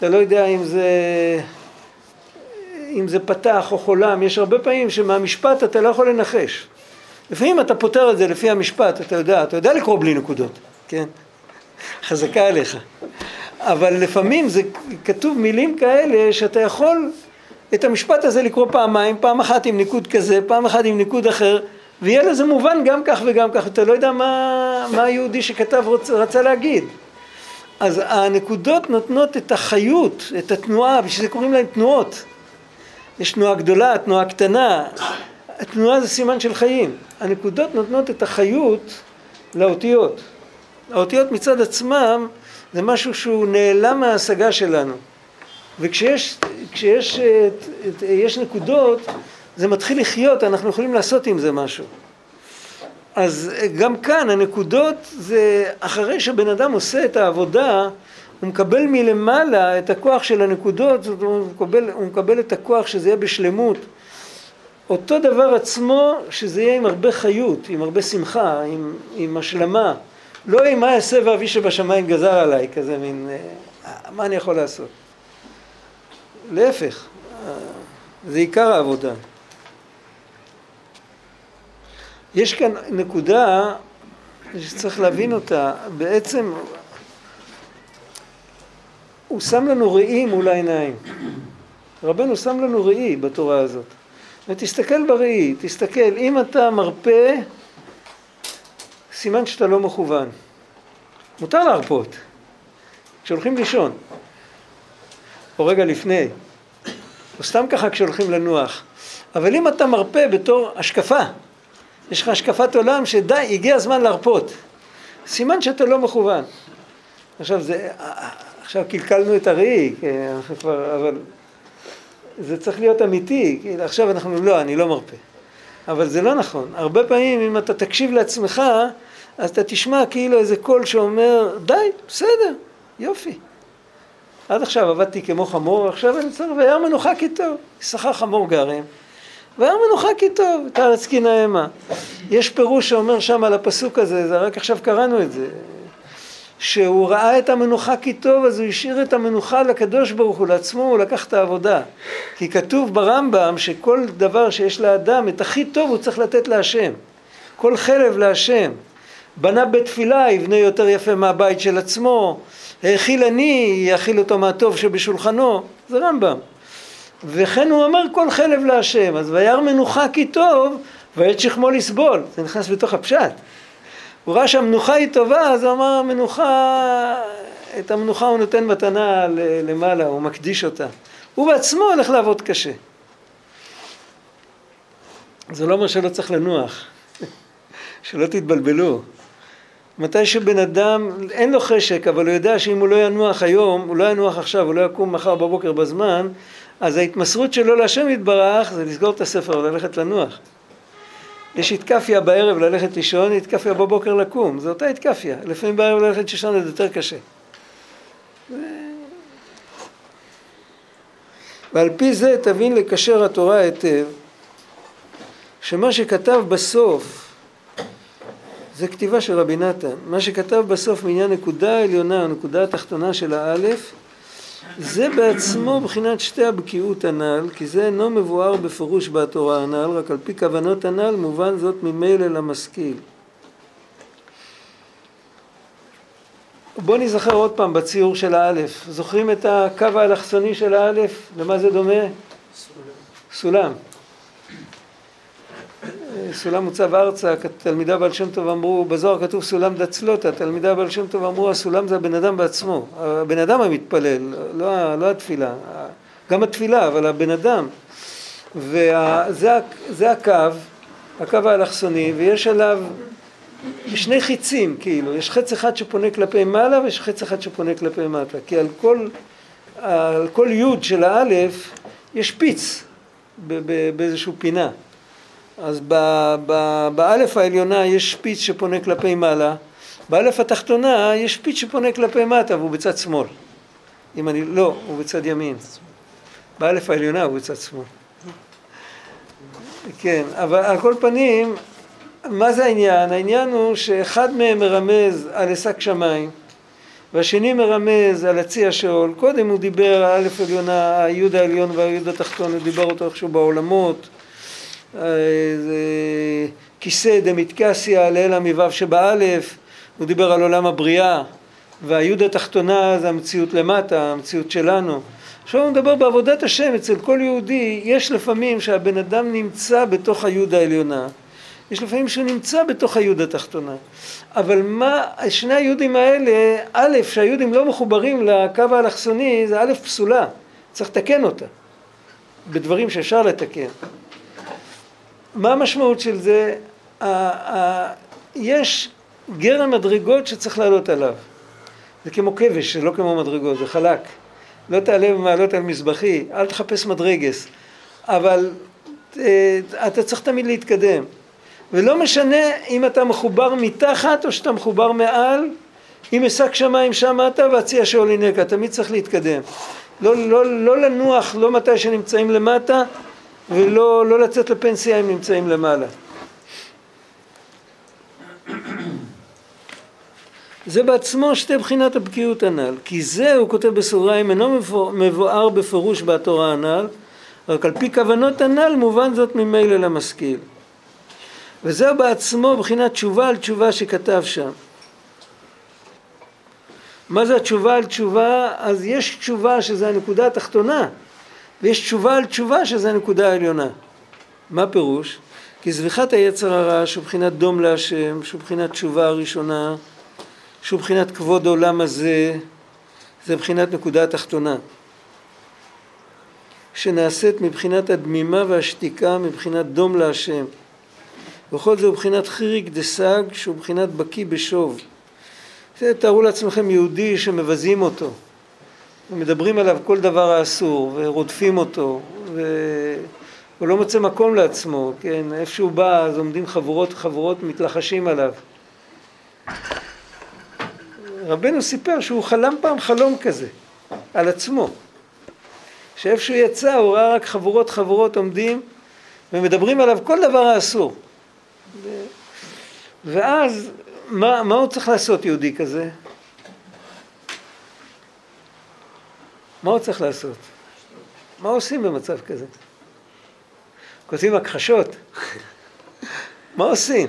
אתה לא יודע אם זה, אם זה פתח או חולם, יש הרבה פעמים שמהמשפט אתה לא יכול לנחש. לפעמים אתה פותר את זה לפי המשפט, אתה יודע, אתה יודע לקרוא בלי נקודות, כן? חזקה עליך. אבל לפעמים זה כתוב מילים כאלה שאתה יכול את המשפט הזה לקרוא פעמיים, פעם אחת עם ניקוד כזה, פעם אחת עם ניקוד אחר, ויהיה לזה מובן גם כך וגם כך, אתה לא יודע מה, מה היהודי שכתב רוצ, רצה להגיד. אז הנקודות נותנות את החיות, את התנועה, בשביל זה קוראים להן תנועות. יש תנועה גדולה, תנועה קטנה, התנועה זה סימן של חיים. הנקודות נותנות את החיות לאותיות. האותיות מצד עצמם זה משהו שהוא נעלם מההשגה שלנו. וכשיש כשיש, יש נקודות, זה מתחיל לחיות, אנחנו יכולים לעשות עם זה משהו. אז גם כאן הנקודות זה אחרי שבן אדם עושה את העבודה, הוא מקבל מלמעלה את הכוח של הנקודות, זאת אומרת, הוא מקבל, הוא מקבל את הכוח שזה יהיה בשלמות. אותו דבר עצמו, שזה יהיה עם הרבה חיות, עם הרבה שמחה, עם, עם השלמה. לא עם מה אעשה ואבי שבשמיים גזר עליי, כזה מין, אה, מה אני יכול לעשות? להפך, זה עיקר העבודה. יש כאן נקודה שצריך להבין אותה, בעצם הוא שם לנו ראי מול העיניים. רבנו שם לנו ראי בתורה הזאת. ותסתכל בראי, תסתכל, אם אתה מרפה, סימן שאתה לא מכוון. מותר להרפות, כשהולכים לישון. או רגע לפני, או סתם ככה כשהולכים לנוח. אבל אם אתה מרפה בתור השקפה, יש לך השקפת עולם שדי, הגיע הזמן להרפות. סימן שאתה לא מכוון. עכשיו זה, עכשיו קלקלנו את הראי, אבל זה צריך להיות אמיתי, עכשיו אנחנו, לא, אני לא מרפה. אבל זה לא נכון. הרבה פעמים אם אתה תקשיב לעצמך, אז אתה תשמע כאילו איזה קול שאומר, די, בסדר, יופי. עד עכשיו עבדתי כמו חמור, עכשיו אני צריך, וירא מנוחה כי טוב, שכר חמור גרם, וירא מנוחה כי טוב, את הארץ כי נאמה. יש פירוש שאומר שם על הפסוק הזה, זה רק עכשיו קראנו את זה, שהוא ראה את המנוחה כי טוב, אז הוא השאיר את המנוחה לקדוש ברוך הוא, לעצמו הוא לקח את העבודה. כי כתוב ברמב"ם שכל דבר שיש לאדם, את הכי טוב הוא צריך לתת להשם. כל חלב להשם. בנה בית תפילה, יבנה יותר יפה מהבית של עצמו. האכיל אני, יאכיל אותו מהטוב שבשולחנו, זה רמב"ם. וכן הוא אמר כל חלב להשם, אז וירא מנוחה כי טוב, ועת שכמו לסבול, זה נכנס בתוך הפשט. הוא ראה שהמנוחה היא טובה, אז הוא אמר המנוחה, את המנוחה הוא נותן מתנה למעלה, הוא מקדיש אותה. הוא בעצמו הולך לעבוד קשה. זה לא אומר שלא צריך לנוח, שלא תתבלבלו. מתי שבן אדם, אין לו חשק, אבל הוא יודע שאם הוא לא ינוח היום, הוא לא ינוח עכשיו, הוא לא יקום מחר בבוקר בזמן, אז ההתמסרות שלו להשם יתברך זה לסגור את הספר וללכת לנוח. יש התקפיה בערב ללכת לישון, התקפיה בבוקר לקום, זו אותה התקפיה. לפעמים בערב ללכת לישון זה יותר קשה. ועל פי זה תבין לקשר התורה היטב, שמה שכתב בסוף זה כתיבה של רבי נתן. מה שכתב בסוף מעניין נקודה העליונה, הנקודה התחתונה של האלף, זה בעצמו בחינת שתי הבקיאות הנ"ל, כי זה אינו מבואר בפירוש בתורה הנ"ל, רק על פי כוונות הנ"ל מובן זאת ממילא למשכיל. בואו נזכר עוד פעם בציור של האלף. זוכרים את הקו האלכסוני של האלף? למה זה דומה? סולם. סולם מוצב ארצה, תלמידה בעל שם טוב אמרו, בזוהר כתוב סולם דצלותה, תלמידה בעל שם טוב אמרו הסולם זה הבן אדם בעצמו, הבן אדם המתפלל, לא, לא התפילה, גם התפילה, אבל הבן אדם. וזה הקו, הקו האלכסוני, ויש עליו שני חיצים, כאילו, יש חץ אחד שפונה כלפי מעלה ויש חץ אחד שפונה כלפי מטה, כי על כל, על כל יוד של האלף יש פיץ באיזושהי פינה. אז באלף העליונה יש שפיץ שפונה כלפי מעלה, באלף התחתונה יש שפיץ שפונה כלפי מטה והוא בצד שמאל. אם אני, לא, הוא בצד ימין. באלף העליונה הוא בצד שמאל. כן, אבל על כל פנים, מה זה העניין? העניין הוא שאחד מהם מרמז על עסק שמיים והשני מרמז על הצי השאול. קודם הוא דיבר על אלף עליונה, היוד העליון והיוד התחתון, הוא דיבר אותו איכשהו בעולמות. כיסא דמתקסיה לאל המיבב שבאלף, הוא דיבר על עולם הבריאה, והיוד התחתונה זה המציאות למטה, המציאות שלנו. עכשיו הוא מדבר בעבודת השם, אצל כל יהודי יש לפעמים שהבן אדם נמצא בתוך היוד העליונה, יש לפעמים שהוא נמצא בתוך היוד התחתונה. אבל מה, שני היודים האלה, א', שהיודים לא מחוברים לקו האלכסוני, זה א', פסולה, צריך לתקן אותה, בדברים שאפשר לתקן. מה המשמעות של זה? יש גרם מדרגות שצריך לעלות עליו. זה כמו כבש, זה לא כמו מדרגות, זה חלק. לא תעלה במעלות על מזבחי, אל תחפש מדרגס. אבל אה, אתה צריך תמיד להתקדם. ולא משנה אם אתה מחובר מתחת או שאתה מחובר מעל, אם אשק שמיים שם אתה והציע שאולינקה, תמיד צריך להתקדם. לא, לא, לא לנוח, לא מתי שנמצאים למטה, ולא לא לצאת לפנסיה אם נמצאים למעלה. זה בעצמו שתי בחינת הבקיאות הנ"ל, כי זה, הוא כותב בסוגריים, אינו מבואר בפירוש בתורה הנ"ל, רק על פי כוונות הנ"ל מובן זאת ממילא למשכיל. וזה בעצמו בחינת תשובה על תשובה שכתב שם. מה זה התשובה על תשובה? אז יש תשובה שזה הנקודה התחתונה, ויש תשובה על תשובה שזה הנקודה העליונה. מה פירוש? כי זביחת היצר הרע שהוא בחינת דום להשם, שהוא בחינת תשובה הראשונה, שהוא בחינת כבוד העולם הזה, זה בחינת נקודה התחתונה. שנעשית מבחינת הדמימה והשתיקה, מבחינת דום להשם. וכל זה הוא בחינת חיריק דסג, שהוא בחינת בקיא בשוב. תארו לעצמכם יהודי שמבזים אותו. ומדברים עליו כל דבר האסור, ורודפים אותו, והוא לא מוצא מקום לעצמו, כן, איפה שהוא בא אז עומדים חבורות חבורות מתלחשים עליו. רבנו סיפר שהוא חלם פעם חלום כזה, על עצמו. שאיפה שהוא יצא הוא ראה רק חבורות חבורות עומדים ומדברים עליו כל דבר האסור. ואז מה, מה הוא צריך לעשות יהודי כזה? מה הוא צריך לעשות? מה עושים במצב כזה? כותבים הכחשות. מה עושים?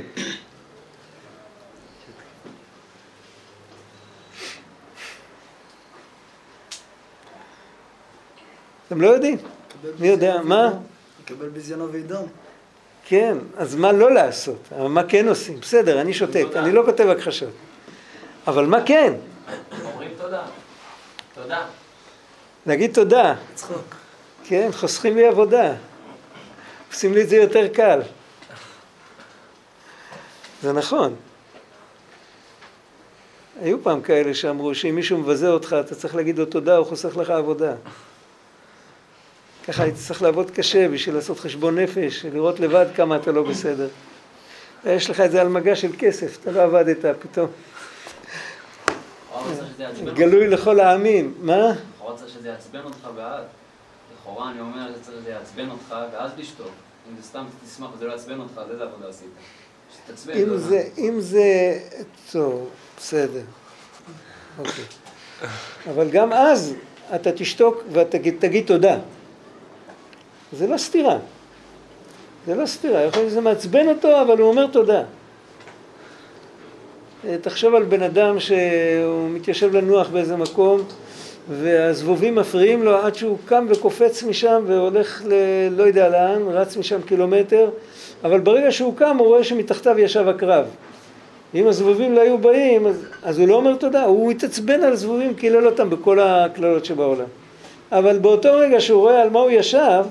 אתם לא יודעים. מי יודע, מה? לקבל בזיונו אבידום. כן, אז מה לא לעשות? מה כן עושים? בסדר, אני שותק, לא אני לא כותב הכחשות. אבל מה כן? אומרים תודה. תודה. להגיד תודה. צחוק. כן, חוסכים לי עבודה. עושים לי את זה יותר קל. זה נכון. היו פעם כאלה שאמרו שאם מישהו מבזה אותך, אתה צריך להגיד לו תודה, הוא חוסך לך עבודה. ככה הייתי צריך לעבוד קשה בשביל לעשות חשבון נפש, לראות לבד כמה אתה לא בסדר. יש לך את זה על מגע של כסף, אתה לא עבדת פתאום. אותך. גלוי לכל העמים. מה? לכאורה צריך שזה יעצבן אותך ואז. לכאורה אני אומר שצריך שזה יעצבן אותך ואז לשתוק. אם זה סתם תשמח וזה לא יעצבן אותך, אז איזה עבודה עשית? שתתעצבן. אם לא זה, אם זה, טוב, בסדר. אוקיי. אבל גם אז אתה תשתוק ותגיד תגיד תודה. זה לא סתירה. זה לא סתירה. יכול להיות שזה מעצבן אותו, אבל הוא אומר תודה. אה, תחשוב על בן אדם שהוא מתיישב לנוח באיזה מקום והזבובים מפריעים לו עד שהוא קם וקופץ משם והולך ל... לא יודע לאן, רץ משם קילומטר, אבל ברגע שהוא קם הוא רואה שמתחתיו ישב הקרב. אם הזבובים לא היו באים, אז, אז הוא לא אומר תודה, הוא התעצבן על זבובים, קילל אותם בכל הקללות שבעולם. אבל באותו רגע שהוא רואה על מה הוא ישב,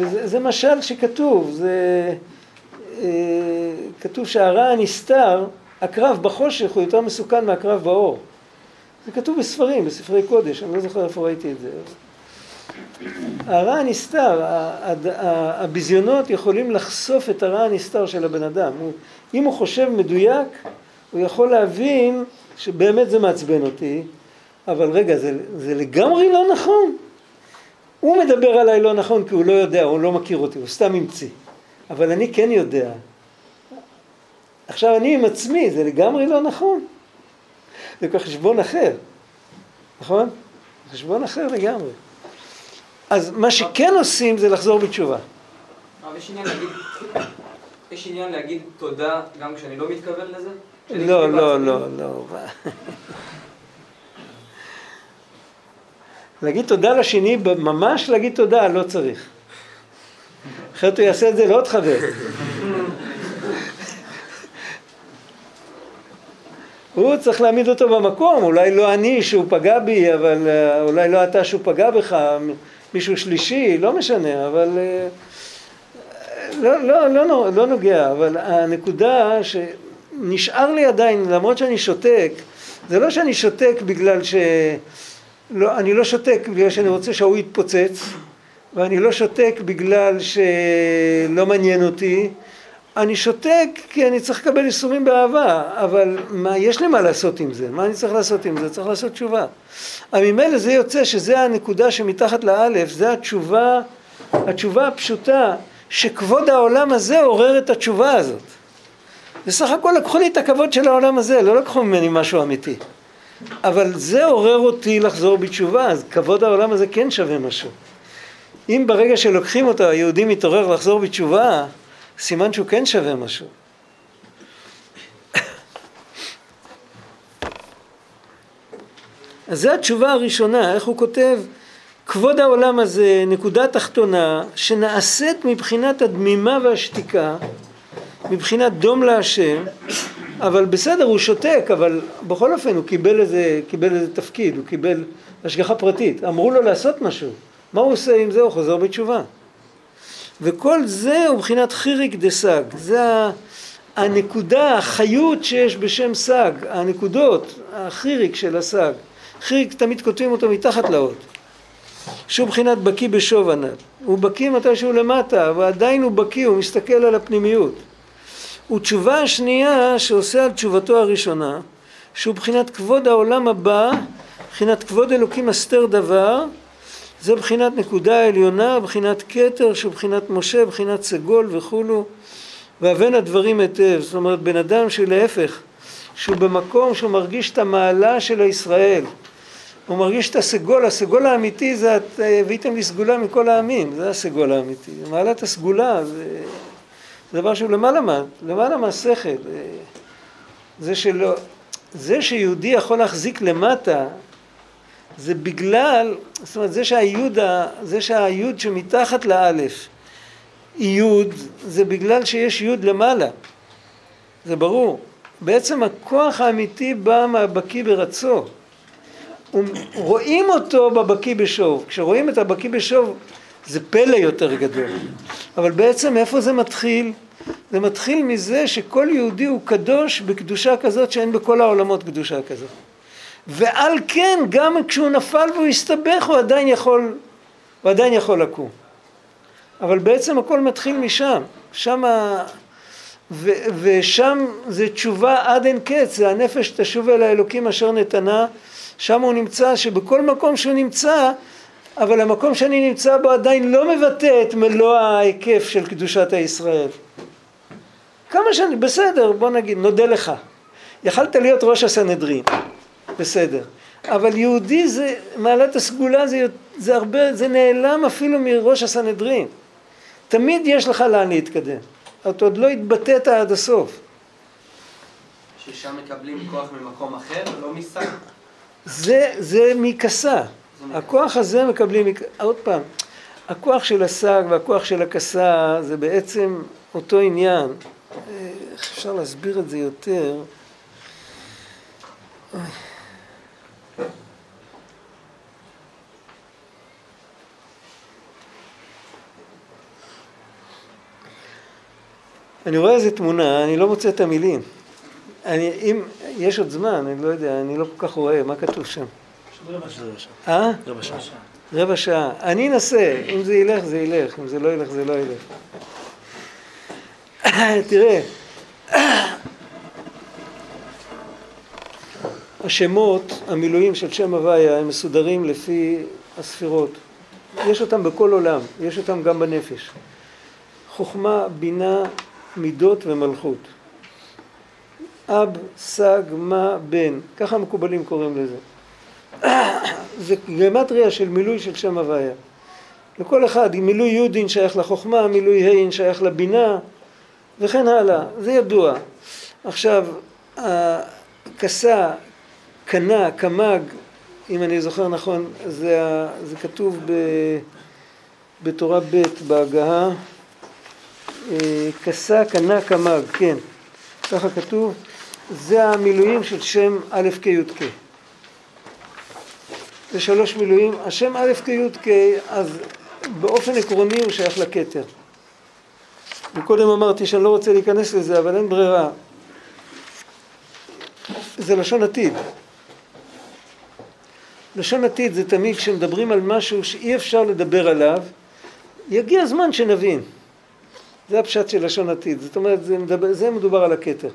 זה, זה משל שכתוב, זה אה, כתוב שהרע הנסתר, הקרב בחושך הוא יותר מסוכן מהקרב באור. זה כתוב בספרים, בספרי קודש, אני לא זוכר איפה ראיתי את זה. הרע הנסתר, הביזיונות יכולים לחשוף את הרע הנסתר של הבן אדם. אם הוא חושב מדויק, הוא יכול להבין שבאמת זה מעצבן אותי, אבל רגע, זה, זה לגמרי לא נכון. הוא מדבר עליי לא נכון כי הוא לא יודע, הוא לא מכיר אותי, הוא סתם המציא. אבל אני כן יודע. עכשיו אני עם עצמי, זה לגמרי לא נכון. זה כבר חשבון אחר, נכון? חשבון אחר לגמרי. אז מה שכן עושים זה לחזור בתשובה. יש עניין להגיד, יש עניין להגיד תודה גם כשאני לא מתכוון לזה? לא, לא? לא, לא. להגיד תודה לשני, ממש להגיד תודה, לא צריך. אחרת הוא יעשה את זה לעוד חבר. הוא צריך להעמיד אותו במקום, אולי לא אני שהוא פגע בי, אבל אה, אולי לא אתה שהוא פגע בך, מישהו שלישי, לא משנה, אבל אה, לא, לא, לא, לא נוגע, אבל הנקודה שנשאר לי עדיין, למרות שאני שותק, זה לא שאני שותק בגלל ש... לא, אני לא שותק בגלל שאני רוצה שההוא יתפוצץ, ואני לא שותק בגלל שלא מעניין אותי, אני שותק כי אני צריך לקבל ייסורים באהבה, אבל מה, יש לי מה לעשות עם זה, מה אני צריך לעשות עם זה? צריך לעשות תשובה. ממילא זה יוצא שזה הנקודה שמתחת לאלף, זה התשובה, התשובה הפשוטה, שכבוד העולם הזה עורר את התשובה הזאת. בסך הכל לקחו לי את הכבוד של העולם הזה, לא לקחו ממני משהו אמיתי. אבל זה עורר אותי לחזור בתשובה, אז כבוד העולם הזה כן שווה משהו. אם ברגע שלוקחים אותו היהודי מתעורר לחזור בתשובה, סימן שהוא כן שווה משהו. אז זו התשובה הראשונה, איך הוא כותב? כבוד העולם הזה, נקודה תחתונה, שנעשית מבחינת הדמימה והשתיקה, מבחינת דום להשם, אבל בסדר, הוא שותק, אבל בכל אופן הוא קיבל איזה, קיבל איזה תפקיד, הוא קיבל השגחה פרטית. אמרו לו לעשות משהו. מה הוא עושה עם זה? הוא חוזר בתשובה. וכל זה הוא מבחינת חיריק דה סג. זה הנקודה, החיות שיש בשם סג, הנקודות, החיריק של הסג. חיריק תמיד כותבים אותו מתחת לאות. שהוא מבחינת בקיא בשוב הנ"ל. הוא בקיא מתי שהוא למטה, אבל עדיין הוא בקיא, הוא מסתכל על הפנימיות. ותשובה השנייה שעושה על תשובתו הראשונה, שהוא מבחינת כבוד העולם הבא, מבחינת כבוד אלוקים הסתר דבר, זה מבחינת נקודה עליונה, מבחינת כתר, שהוא מבחינת משה, מבחינת סגול וכולו, והבן הדברים היטב, זאת אומרת בן אדם שלהפך, שהוא במקום שהוא מרגיש את המעלה של הישראל, הוא מרגיש את הסגול, הסגול האמיתי זה את הבאתם לי סגולה מכל העמים, זה הסגול האמיתי, מעלת הסגולה זה, זה דבר שהוא למעלה, מה, למעלה מהשכל, זה שלא, זה שיהודי יכול להחזיק למטה זה בגלל, זאת אומרת, זה שהיוד, זה שהיוד שמתחת לאלף היא יוד, זה בגלל שיש יוד למעלה. זה ברור. בעצם הכוח האמיתי בא מהבקיא ברצו. רואים אותו בבקיא בשוב. כשרואים את הבקיא בשוב זה פלא יותר גדול. אבל בעצם איפה זה מתחיל? זה מתחיל מזה שכל יהודי הוא קדוש בקדושה כזאת שאין בכל העולמות קדושה כזאת. ועל כן גם כשהוא נפל והוא הסתבך הוא עדיין יכול, הוא עדיין יכול לקום. אבל בעצם הכל מתחיל משם. שם ו, ושם זה תשובה עד אין קץ, זה הנפש תשוב אל האלוקים אשר נתנה, שם הוא נמצא, שבכל מקום שהוא נמצא, אבל המקום שאני נמצא בו עדיין לא מבטא את מלוא ההיקף של קדושת הישראל. כמה שאני, בסדר, בוא נגיד, נודה לך. יכלת להיות ראש הסנהדרין, בסדר. אבל יהודי זה, מעלת הסגולה זה, זה הרבה, זה נעלם אפילו מראש הסנהדרין. תמיד יש לך לאן להתקדם. אתה עוד לא התבטאת עד הסוף. ששם מקבלים כוח ממקום אחר, לא משק. זה, זה מכסה. הכוח הזה מקבלים, עוד פעם, הכוח של השק והכוח של הכסה זה בעצם אותו עניין. אה, איך אפשר להסביר את זה יותר? אוי. אני רואה איזה תמונה, אני לא מוצא את המילים. אני, אם, יש עוד זמן, אני לא יודע, אני לא כל כך רואה, מה כתוב שם? אה? רבע שעה. רבע שעה. אני אנסה, אם זה ילך זה ילך, אם זה לא ילך זה לא ילך. תראה, השמות, המילואים של שם הוויה, הם מסודרים לפי הספירות. יש אותם בכל עולם, יש אותם גם בנפש. חוכמה, בינה, מידות ומלכות. אב, סג, מה, בן, ככה המקובלים קוראים לזה. זה גמטריה של מילוי של שם הוויה. לכל אחד, מילוי יודין שייך לחוכמה, מילוי הין שייך לבינה, וכן הלאה, זה ידוע. עכשיו, הכסה, קנה, קמג, אם אני זוכר נכון, זה, זה כתוב ב, בתורה ב' בהגהה, כסה, קנה, קמג, כן, ככה כתוב, זה המילואים של שם א' כ' י' כ'. זה שלוש מילואים, השם א' כ' י' כ', אז באופן עקרוני הוא שייך לכתר. וקודם אמרתי שאני לא רוצה להיכנס לזה, אבל אין ברירה. זה לשון עתיד. לשון עתיד זה תמיד כשמדברים על משהו שאי אפשר לדבר עליו, יגיע זמן שנבין. זה הפשט של לשון עתיד, זאת אומרת, זה, מדבר, זה מדובר על הכתר.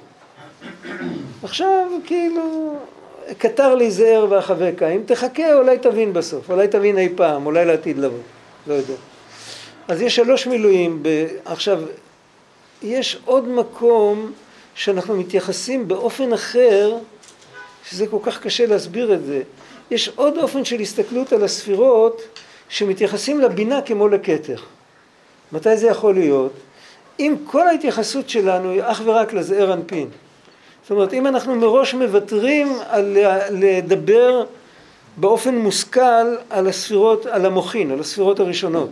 עכשיו, כאילו, קטר לי זהר ואחבקה, אם תחכה אולי תבין בסוף, אולי תבין אי פעם, אולי לעתיד לבוא, לא יודע. אז יש שלוש מילואים, ב... עכשיו, יש עוד מקום שאנחנו מתייחסים באופן אחר, שזה כל כך קשה להסביר את זה. יש עוד אופן של הסתכלות על הספירות שמתייחסים לבינה כמו לכתר. מתי זה יכול להיות? אם כל ההתייחסות שלנו היא אך ורק לזעיר אנפין. זאת אומרת, אם אנחנו מראש מוותרים על לדבר באופן מושכל על הספירות, על המוחין, על הספירות הראשונות.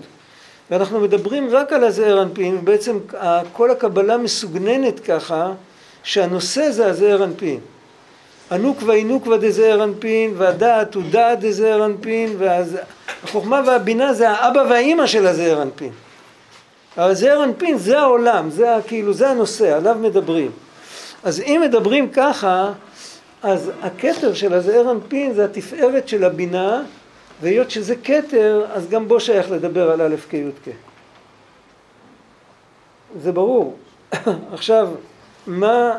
ואנחנו מדברים רק על הזעיר אנפין, ובעצם כל הקבלה מסוגננת ככה שהנושא זה הזעיר אנפין. הנוקבה היא נוקבה דזעיר אנפין, והדעת הוא דעת דזעיר אנפין, והחוכמה והבינה זה האבא והאימא של הזעיר אנפין. אבל זעיר אנפין זה העולם, זה כאילו, זה הנושא, עליו מדברים. אז אם מדברים ככה, אז הכתר של הזעיר אנפין זה התפארת של הבינה, והיות שזה כתר, אז גם בו שייך לדבר על א' כ' י' כ'. זה ברור. עכשיו, מה,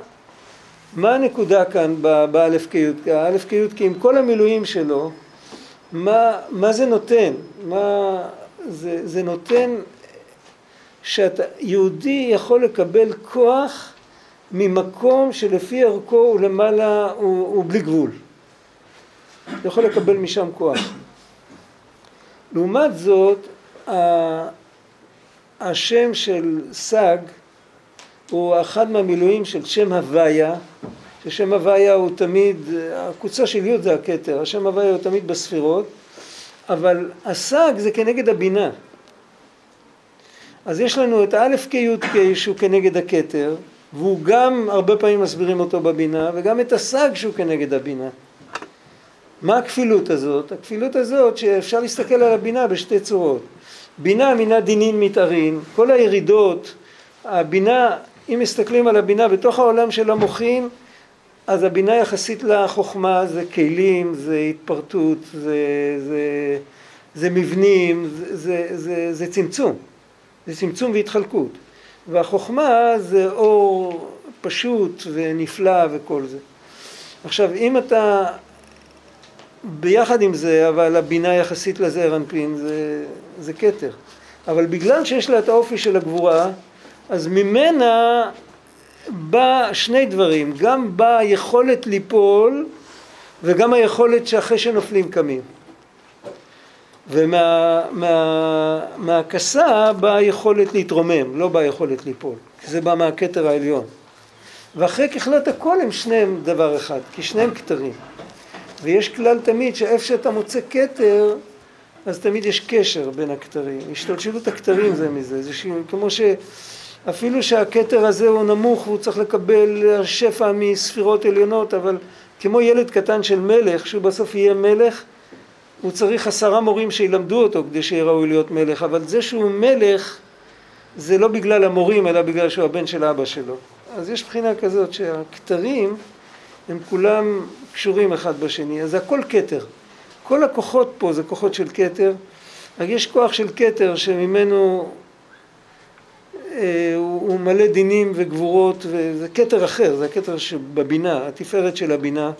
מה הנקודה כאן באלף כ' י' כ'? האלף כ' י' כ' עם כל המילואים שלו, מה, מה זה נותן? מה, זה, זה נותן שאתה, יהודי יכול לקבל כוח ממקום שלפי ערכו הוא למעלה, הוא, הוא בלי גבול. יכול לקבל משם כוח. לעומת זאת, השם של סג הוא אחד מהמילואים של שם הוויה, ששם הוויה הוא תמיד, הקוצה של י' זה הכתר, השם הוויה הוא תמיד בספירות, אבל הסג זה כנגד הבינה. אז יש לנו את האלף קי"ק שהוא כנגד הכתר, והוא גם, הרבה פעמים מסבירים אותו בבינה, וגם את הסג שהוא כנגד הבינה. מה הכפילות הזאת? הכפילות הזאת שאפשר להסתכל על הבינה בשתי צורות. בינה מינה דינין מתארין, כל הירידות, הבינה, אם מסתכלים על הבינה בתוך העולם של המוחין, אז הבינה יחסית לחוכמה זה כלים, זה התפרטות, זה, זה, זה מבנים, זה, זה, זה, זה צמצום, זה צמצום והתחלקות. והחוכמה זה אור פשוט ונפלא וכל זה. עכשיו אם אתה ביחד עם זה, אבל הבינה יחסית לזה אנפין זה, זה כתר. אבל בגלל שיש לה את האופי של הגבורה, אז ממנה בא שני דברים, גם בא היכולת ליפול וגם היכולת שאחרי שנופלים קמים. ומהכסה מה, באה היכולת להתרומם, לא באה היכולת ליפול, כי זה בא מהכתר העליון. ואחרי ככלות הכל הם שניהם דבר אחד, כי שניהם כתרים. ויש כלל תמיד שאיפה שאתה מוצא כתר, אז תמיד יש קשר בין הכתרים. השתלשלות הכתרים זה מזה, זה ש... כמו ש... אפילו שהכתר הזה הוא נמוך והוא צריך לקבל שפע מספירות עליונות, אבל כמו ילד קטן של מלך, שהוא בסוף יהיה מלך, הוא צריך עשרה מורים שילמדו אותו כדי שיהיה ראוי להיות מלך, אבל זה שהוא מלך זה לא בגלל המורים, אלא בגלל שהוא הבן של אבא שלו. אז יש בחינה כזאת שהכתרים הם כולם קשורים אחד בשני, אז הכל כתר. כל הכוחות פה זה כוחות של כתר, רק יש כוח של כתר שממנו אה, הוא, הוא מלא דינים וגבורות, וזה כתר אחר, זה הכתר שבבינה, התפארת של הבינה,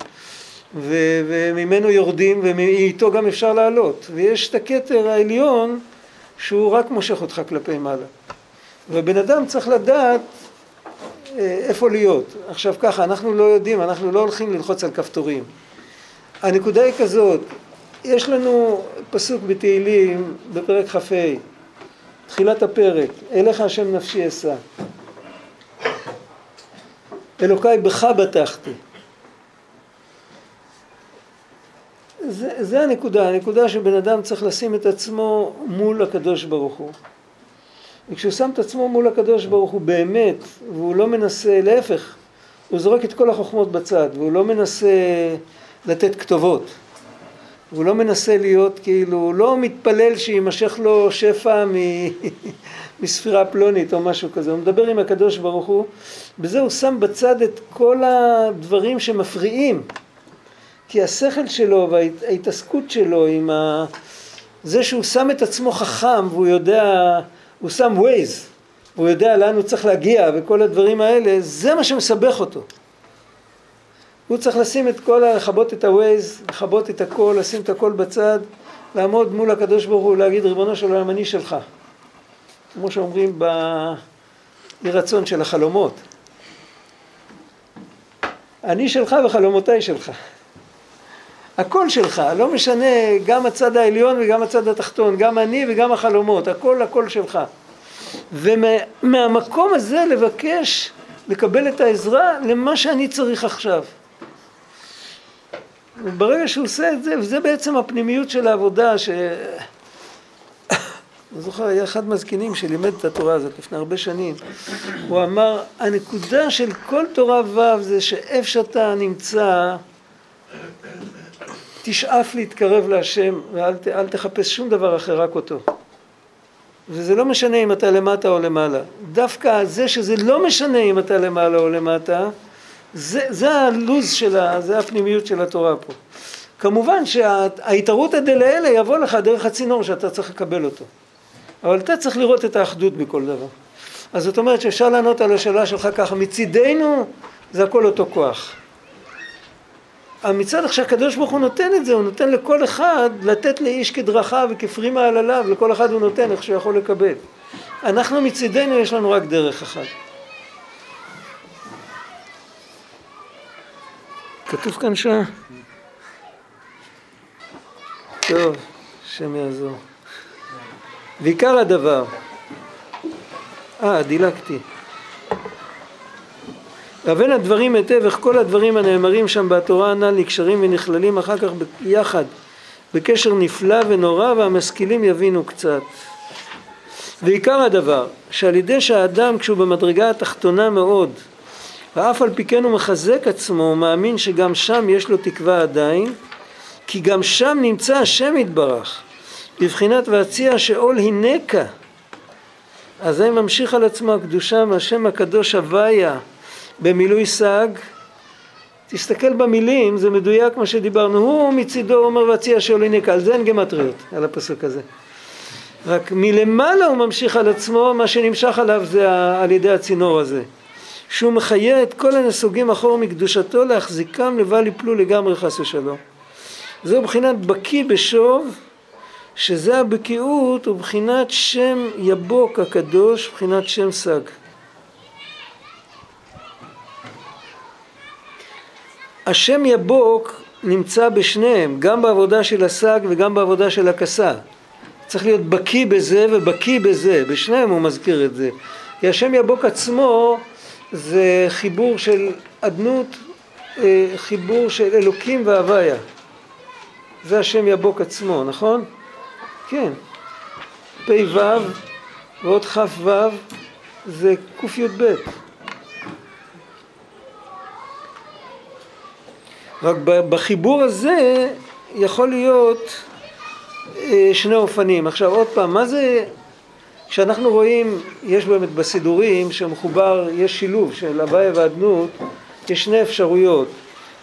ו, וממנו יורדים ואיתו גם אפשר לעלות, ויש את הכתר העליון שהוא רק מושך אותך כלפי מעלה. והבן אדם צריך לדעת אה, איפה להיות. עכשיו ככה, אנחנו לא יודעים, אנחנו לא הולכים ללחוץ על כפתורים. הנקודה היא כזאת, יש לנו פסוק בתהילים בפרק כ"ה, תחילת הפרק, אליך השם נפשי אשא. אלוקיי בך בטחתי. זה, זה הנקודה, הנקודה שבן אדם צריך לשים את עצמו מול הקדוש ברוך הוא. וכשהוא שם את עצמו מול הקדוש ברוך הוא באמת, והוא לא מנסה, להפך, הוא זורק את כל החוכמות בצד, והוא לא מנסה לתת כתובות. הוא לא מנסה להיות כאילו, הוא לא מתפלל שיימשך לו שפע מ... מספירה פלונית או משהו כזה, הוא מדבר עם הקדוש ברוך הוא, בזה הוא שם בצד את כל הדברים שמפריעים, כי השכל שלו וההתעסקות שלו עם ה... זה שהוא שם את עצמו חכם והוא יודע הוא שם ווייז, הוא יודע לאן הוא צריך להגיע וכל הדברים האלה, זה מה שמסבך אותו. הוא צריך לשים את כל, לכבות את הווייז, לכבות את הכל, לשים את הכל בצד, לעמוד מול הקדוש ברוך הוא ולהגיד ריבונו של עולם אני שלך. כמו שאומרים באי רצון של החלומות. אני שלך וחלומותיי שלך. הכל שלך, לא משנה גם הצד העליון וגם הצד התחתון, גם אני וגם החלומות, הכל הכל שלך. ומהמקום הזה לבקש לקבל את העזרה למה שאני צריך עכשיו. וברגע שהוא עושה את זה, וזה בעצם הפנימיות של העבודה, ש... אני זוכר, היה אחד מהזקנים שלימד את התורה הזאת לפני הרבה שנים, הוא אמר, הנקודה של כל תורה ו' זה שאיפה שאתה נמצא, תשאף להתקרב להשם ואל תחפש שום דבר אחר, רק אותו. וזה לא משנה אם אתה למטה או למעלה. דווקא זה שזה לא משנה אם אתה למעלה או למטה, זה, זה הלוז שלה, זה הפנימיות של התורה פה. כמובן שההתערותא דלאלה יבוא לך דרך הצינור שאתה צריך לקבל אותו. אבל אתה צריך לראות את האחדות בכל דבר. אז זאת אומרת שאפשר לענות על השאלה שלך ככה, מצידנו זה הכל אותו כוח. המצד איך שהקדוש ברוך הוא נותן את זה, הוא נותן לכל אחד לתת לאיש כדרכה וכפרי מעלליו, לכל אחד הוא נותן איך שהוא יכול לקבל. אנחנו מצידנו יש לנו רק דרך אחת. כתוב כאן שעה? טוב, השם יעזור. ועיקר הדבר, אה, דילגתי. והבן הדברים היטב איך כל הדברים הנאמרים שם בתורה הנ"ל נקשרים ונכללים אחר כך ביחד בקשר נפלא ונורא והמשכילים יבינו קצת. ועיקר הדבר שעל ידי שהאדם כשהוא במדרגה התחתונה מאוד ואף על פי כן הוא מחזק עצמו הוא מאמין שגם שם יש לו תקווה עדיין כי גם שם נמצא השם יתברך בבחינת והציע שאול הנקה אז זה ממשיך על עצמו הקדושה מהשם הקדוש הוויה במילוי סג תסתכל במילים זה מדויק מה שדיברנו. הוא מצידו אומר והציע שאול הנקה על זה אין גמטריות על הפסוק הזה. רק מלמעלה הוא ממשיך על עצמו מה שנמשך עליו זה על ידי הצינור הזה. שהוא מחיה את כל הנסוגים אחור מקדושתו להחזיקם לבל יפלו לגמרי חס ושלום. זהו בחינת בקיא בשוב שזה הבקיאות הוא בחינת שם יבוק הקדוש, בחינת שם סג. השם יבוק נמצא בשניהם, גם בעבודה של הסג וגם בעבודה של הכסה. צריך להיות בקיא בזה ובקיא בזה, בשניהם הוא מזכיר את זה. כי השם יבוק עצמו זה חיבור של אדנות, אה, חיבור של אלוקים והוויה. זה השם יבוק עצמו, נכון? כן. פ"ו ועוד כ"ו זה קי"ב. רק בחיבור הזה יכול להיות אה, שני אופנים. עכשיו עוד פעם, מה זה, כשאנחנו רואים, יש באמת בסידורים שמחובר, יש שילוב של הוויה ואדנות, יש שני אפשרויות.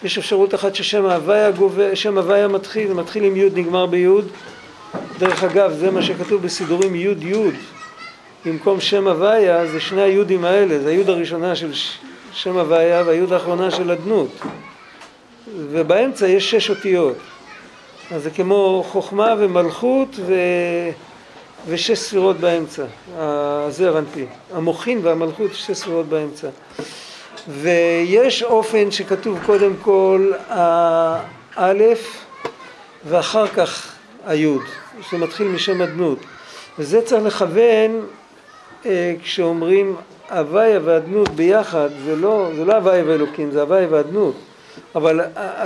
יש אפשרות אחת ששם הוויה גובה, שם הוויה מתחיל, מתחיל עם י' נגמר בי', דרך אגב זה מה שכתוב בסידורים י' י', במקום שם הוויה זה שני היו"דים האלה, זה היו"ד הראשונה של שם הוויה והיו"ד האחרונה של אדנות, ובאמצע יש שש אותיות, אז זה כמו חוכמה ומלכות ו... ושש ספירות באמצע, הזר אנפי, המוחין והמלכות שש ספירות באמצע. ויש אופן שכתוב קודם כל האלף ואחר כך היוד, שמתחיל משם אדנות. וזה צריך לכוון אה, כשאומרים הוויה ואדנות ביחד, זה לא, זה לא הוויה ואלוקים, זה הוויה ואדנות. אבל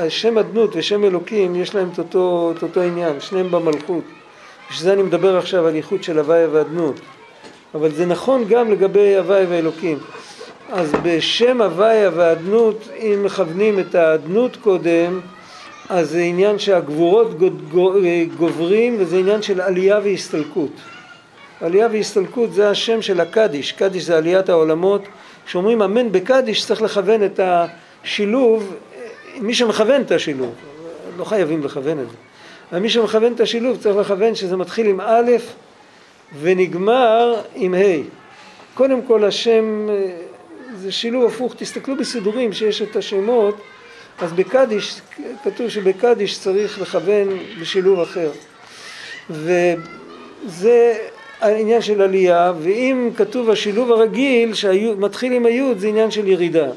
שם אדנות ושם אלוקים יש להם את אותו, את אותו עניין, שניהם במלכות. בשביל זה אני מדבר עכשיו על ייחוד של הוויה ואדנות. אבל זה נכון גם לגבי הוויה ואלוקים. אז בשם הוויה והאדנות, אם מכוונים את האדנות קודם, אז זה עניין שהגבורות גוברים וזה עניין של עלייה והסתלקות. עלייה והסתלקות זה השם של הקדיש, קדיש זה עליית העולמות. כשאומרים אמן בקדיש צריך לכוון את השילוב, מי שמכוון את השילוב, לא חייבים לכוון את זה, אבל מי שמכוון את השילוב צריך לכוון שזה מתחיל עם א' ונגמר עם ה'. קודם כל השם זה שילוב הפוך, תסתכלו בסידורים שיש את השמות, אז בקדיש, כתוב שבקדיש צריך לכוון בשילוב אחר. וזה העניין של עלייה, ואם כתוב השילוב הרגיל שמתחיל עם היוד זה עניין של ירידה.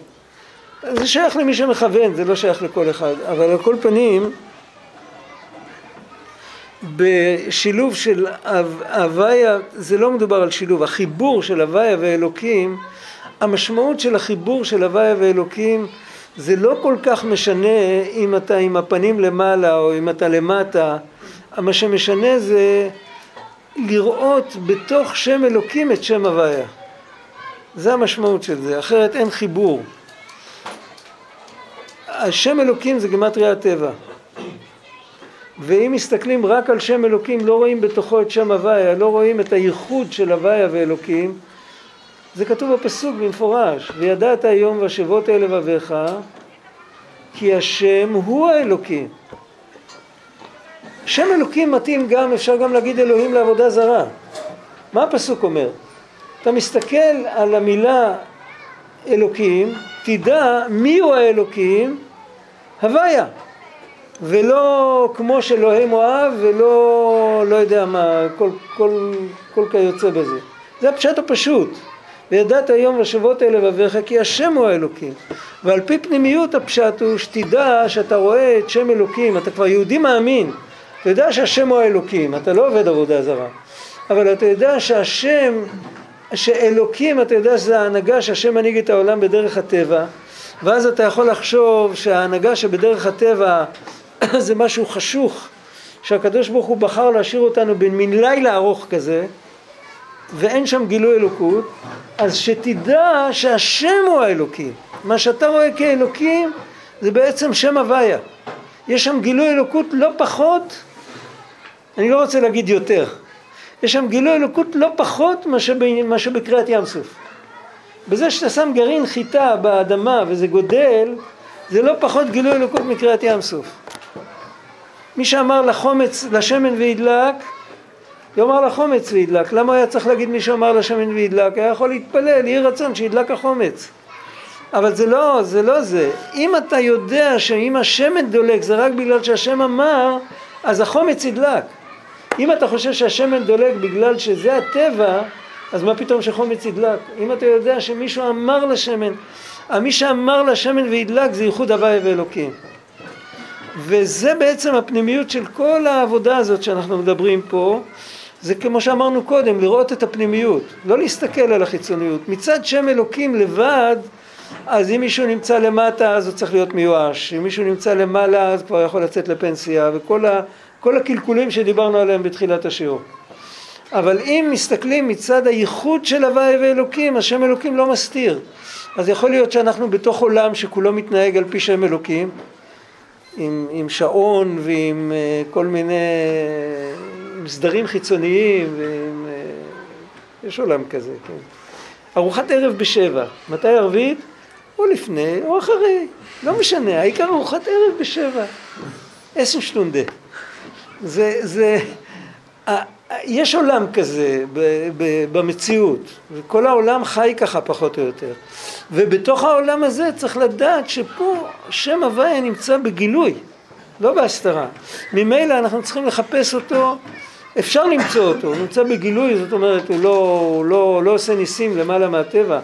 זה שייך למי שמכוון, זה לא שייך לכל אחד, אבל על כל פנים בשילוב של הוויה, זה לא מדובר על שילוב, החיבור של הוויה ואלוקים המשמעות של החיבור של הוויה ואלוקים זה לא כל כך משנה אם אתה עם הפנים למעלה או אם אתה למטה, מה שמשנה זה לראות בתוך שם אלוקים את שם הוויה. זה המשמעות של זה, אחרת אין חיבור. השם אלוקים זה גימטריה הטבע. ואם מסתכלים רק על שם אלוקים לא רואים בתוכו את שם הוויה, לא רואים את הייחוד של הוויה ואלוקים, זה כתוב בפסוק במפורש, וידעת היום ושבות אל לבביך, כי השם הוא האלוקים. שם אלוקים מתאים גם, אפשר גם להגיד אלוהים לעבודה זרה. מה הפסוק אומר? אתה מסתכל על המילה אלוקים, תדע מי הוא האלוקים, הוויה. ולא כמו שאלוהי מואב ולא לא יודע מה, כל, כל, כל כיוצא בזה. זה הפשט הפשוט. וידעת היום לשבות אל לבביך כי השם הוא האלוקים ועל פי פנימיות הפשט הוא שתדע שאתה רואה את שם אלוקים אתה כבר יהודי מאמין אתה יודע שהשם הוא האלוקים אתה לא עובד עבודה זרה אבל אתה יודע שהשם שאלוקים אתה יודע שזה ההנהגה שהשם מנהיג את העולם בדרך הטבע ואז אתה יכול לחשוב שההנהגה שבדרך הטבע זה משהו חשוך, שהקדוש ברוך הוא בחר להשאיר אותנו במין לילה ארוך כזה, ואין שם גילוי אלוקות, אז שתדע שהשם הוא האלוקים. מה שאתה רואה כאלוקים זה בעצם שם הוויה. יש שם גילוי אלוקות לא פחות, אני לא רוצה להגיד יותר, יש שם גילוי אלוקות לא פחות מאשר בקריאת ים סוף. בזה שאתה שם גרעין חיטה באדמה וזה גודל, זה לא פחות גילוי אלוקות מקריאת ים סוף. מי שאמר לחומץ, לשמן וידלק, יאמר לחומץ וידלק. למה היה צריך להגיד מי שאמר לשמן וידלק? היה יכול להתפלל, יהי רצון שידלק החומץ. אבל זה לא, זה לא זה. אם אתה יודע שאם השמן דולק זה רק בגלל שהשם אמר, אז החומץ ידלק. אם אתה חושב שהשמן דולק בגלל שזה הטבע, אז מה פתאום שחומץ ידלק? אם אתה יודע שמישהו אמר לשמן, מי שאמר לשמן וידלק זה ייחוד הוויה ואלוקים. וזה בעצם הפנימיות של כל העבודה הזאת שאנחנו מדברים פה, זה כמו שאמרנו קודם, לראות את הפנימיות, לא להסתכל על החיצוניות. מצד שם אלוקים לבד, אז אם מישהו נמצא למטה אז הוא צריך להיות מיואש, אם מישהו נמצא למעלה אז כבר יכול לצאת לפנסיה, וכל ה, הקלקולים שדיברנו עליהם בתחילת השיעור. אבל אם מסתכלים מצד הייחוד של הוויה ואלוקים, אז שם אלוקים לא מסתיר. אז יכול להיות שאנחנו בתוך עולם שכולו מתנהג על פי שם אלוקים, עם, עם שעון ועם uh, כל מיני, עם סדרים חיצוניים, ועם, uh, יש עולם כזה, כן. ארוחת ערב בשבע, מתי ערבית? או לפני או אחרי, לא משנה, העיקר ארוחת ערב בשבע, עשר שטונדה. זה, זה, יש עולם כזה במציאות, וכל העולם חי ככה פחות או יותר. ובתוך העולם הזה צריך לדעת שפה שם הוויה נמצא בגילוי, לא בהסתרה. ממילא אנחנו צריכים לחפש אותו, אפשר למצוא אותו, הוא נמצא בגילוי, זאת אומרת הוא לא, הוא לא, לא עושה ניסים למעלה מהטבע,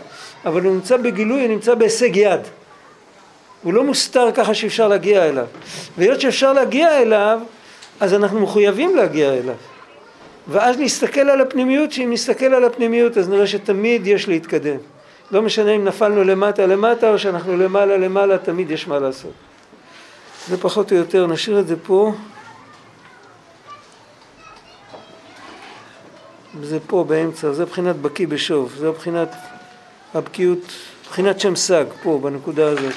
אבל הוא נמצא בגילוי, הוא נמצא בהישג יד. הוא לא מוסתר ככה שאפשר להגיע אליו. והיות שאפשר להגיע אליו, אז אנחנו מחויבים להגיע אליו. ואז נסתכל על הפנימיות, שאם נסתכל על הפנימיות אז נראה שתמיד יש להתקדם. לא משנה אם נפלנו למטה למטה או שאנחנו למעלה למעלה, תמיד יש מה לעשות. זה פחות או יותר, נשאיר את זה פה. זה פה באמצע, זה בחינת בקיא בשוב, זה בחינת הבקיאות, בחינת שם סג, פה בנקודה הזאת.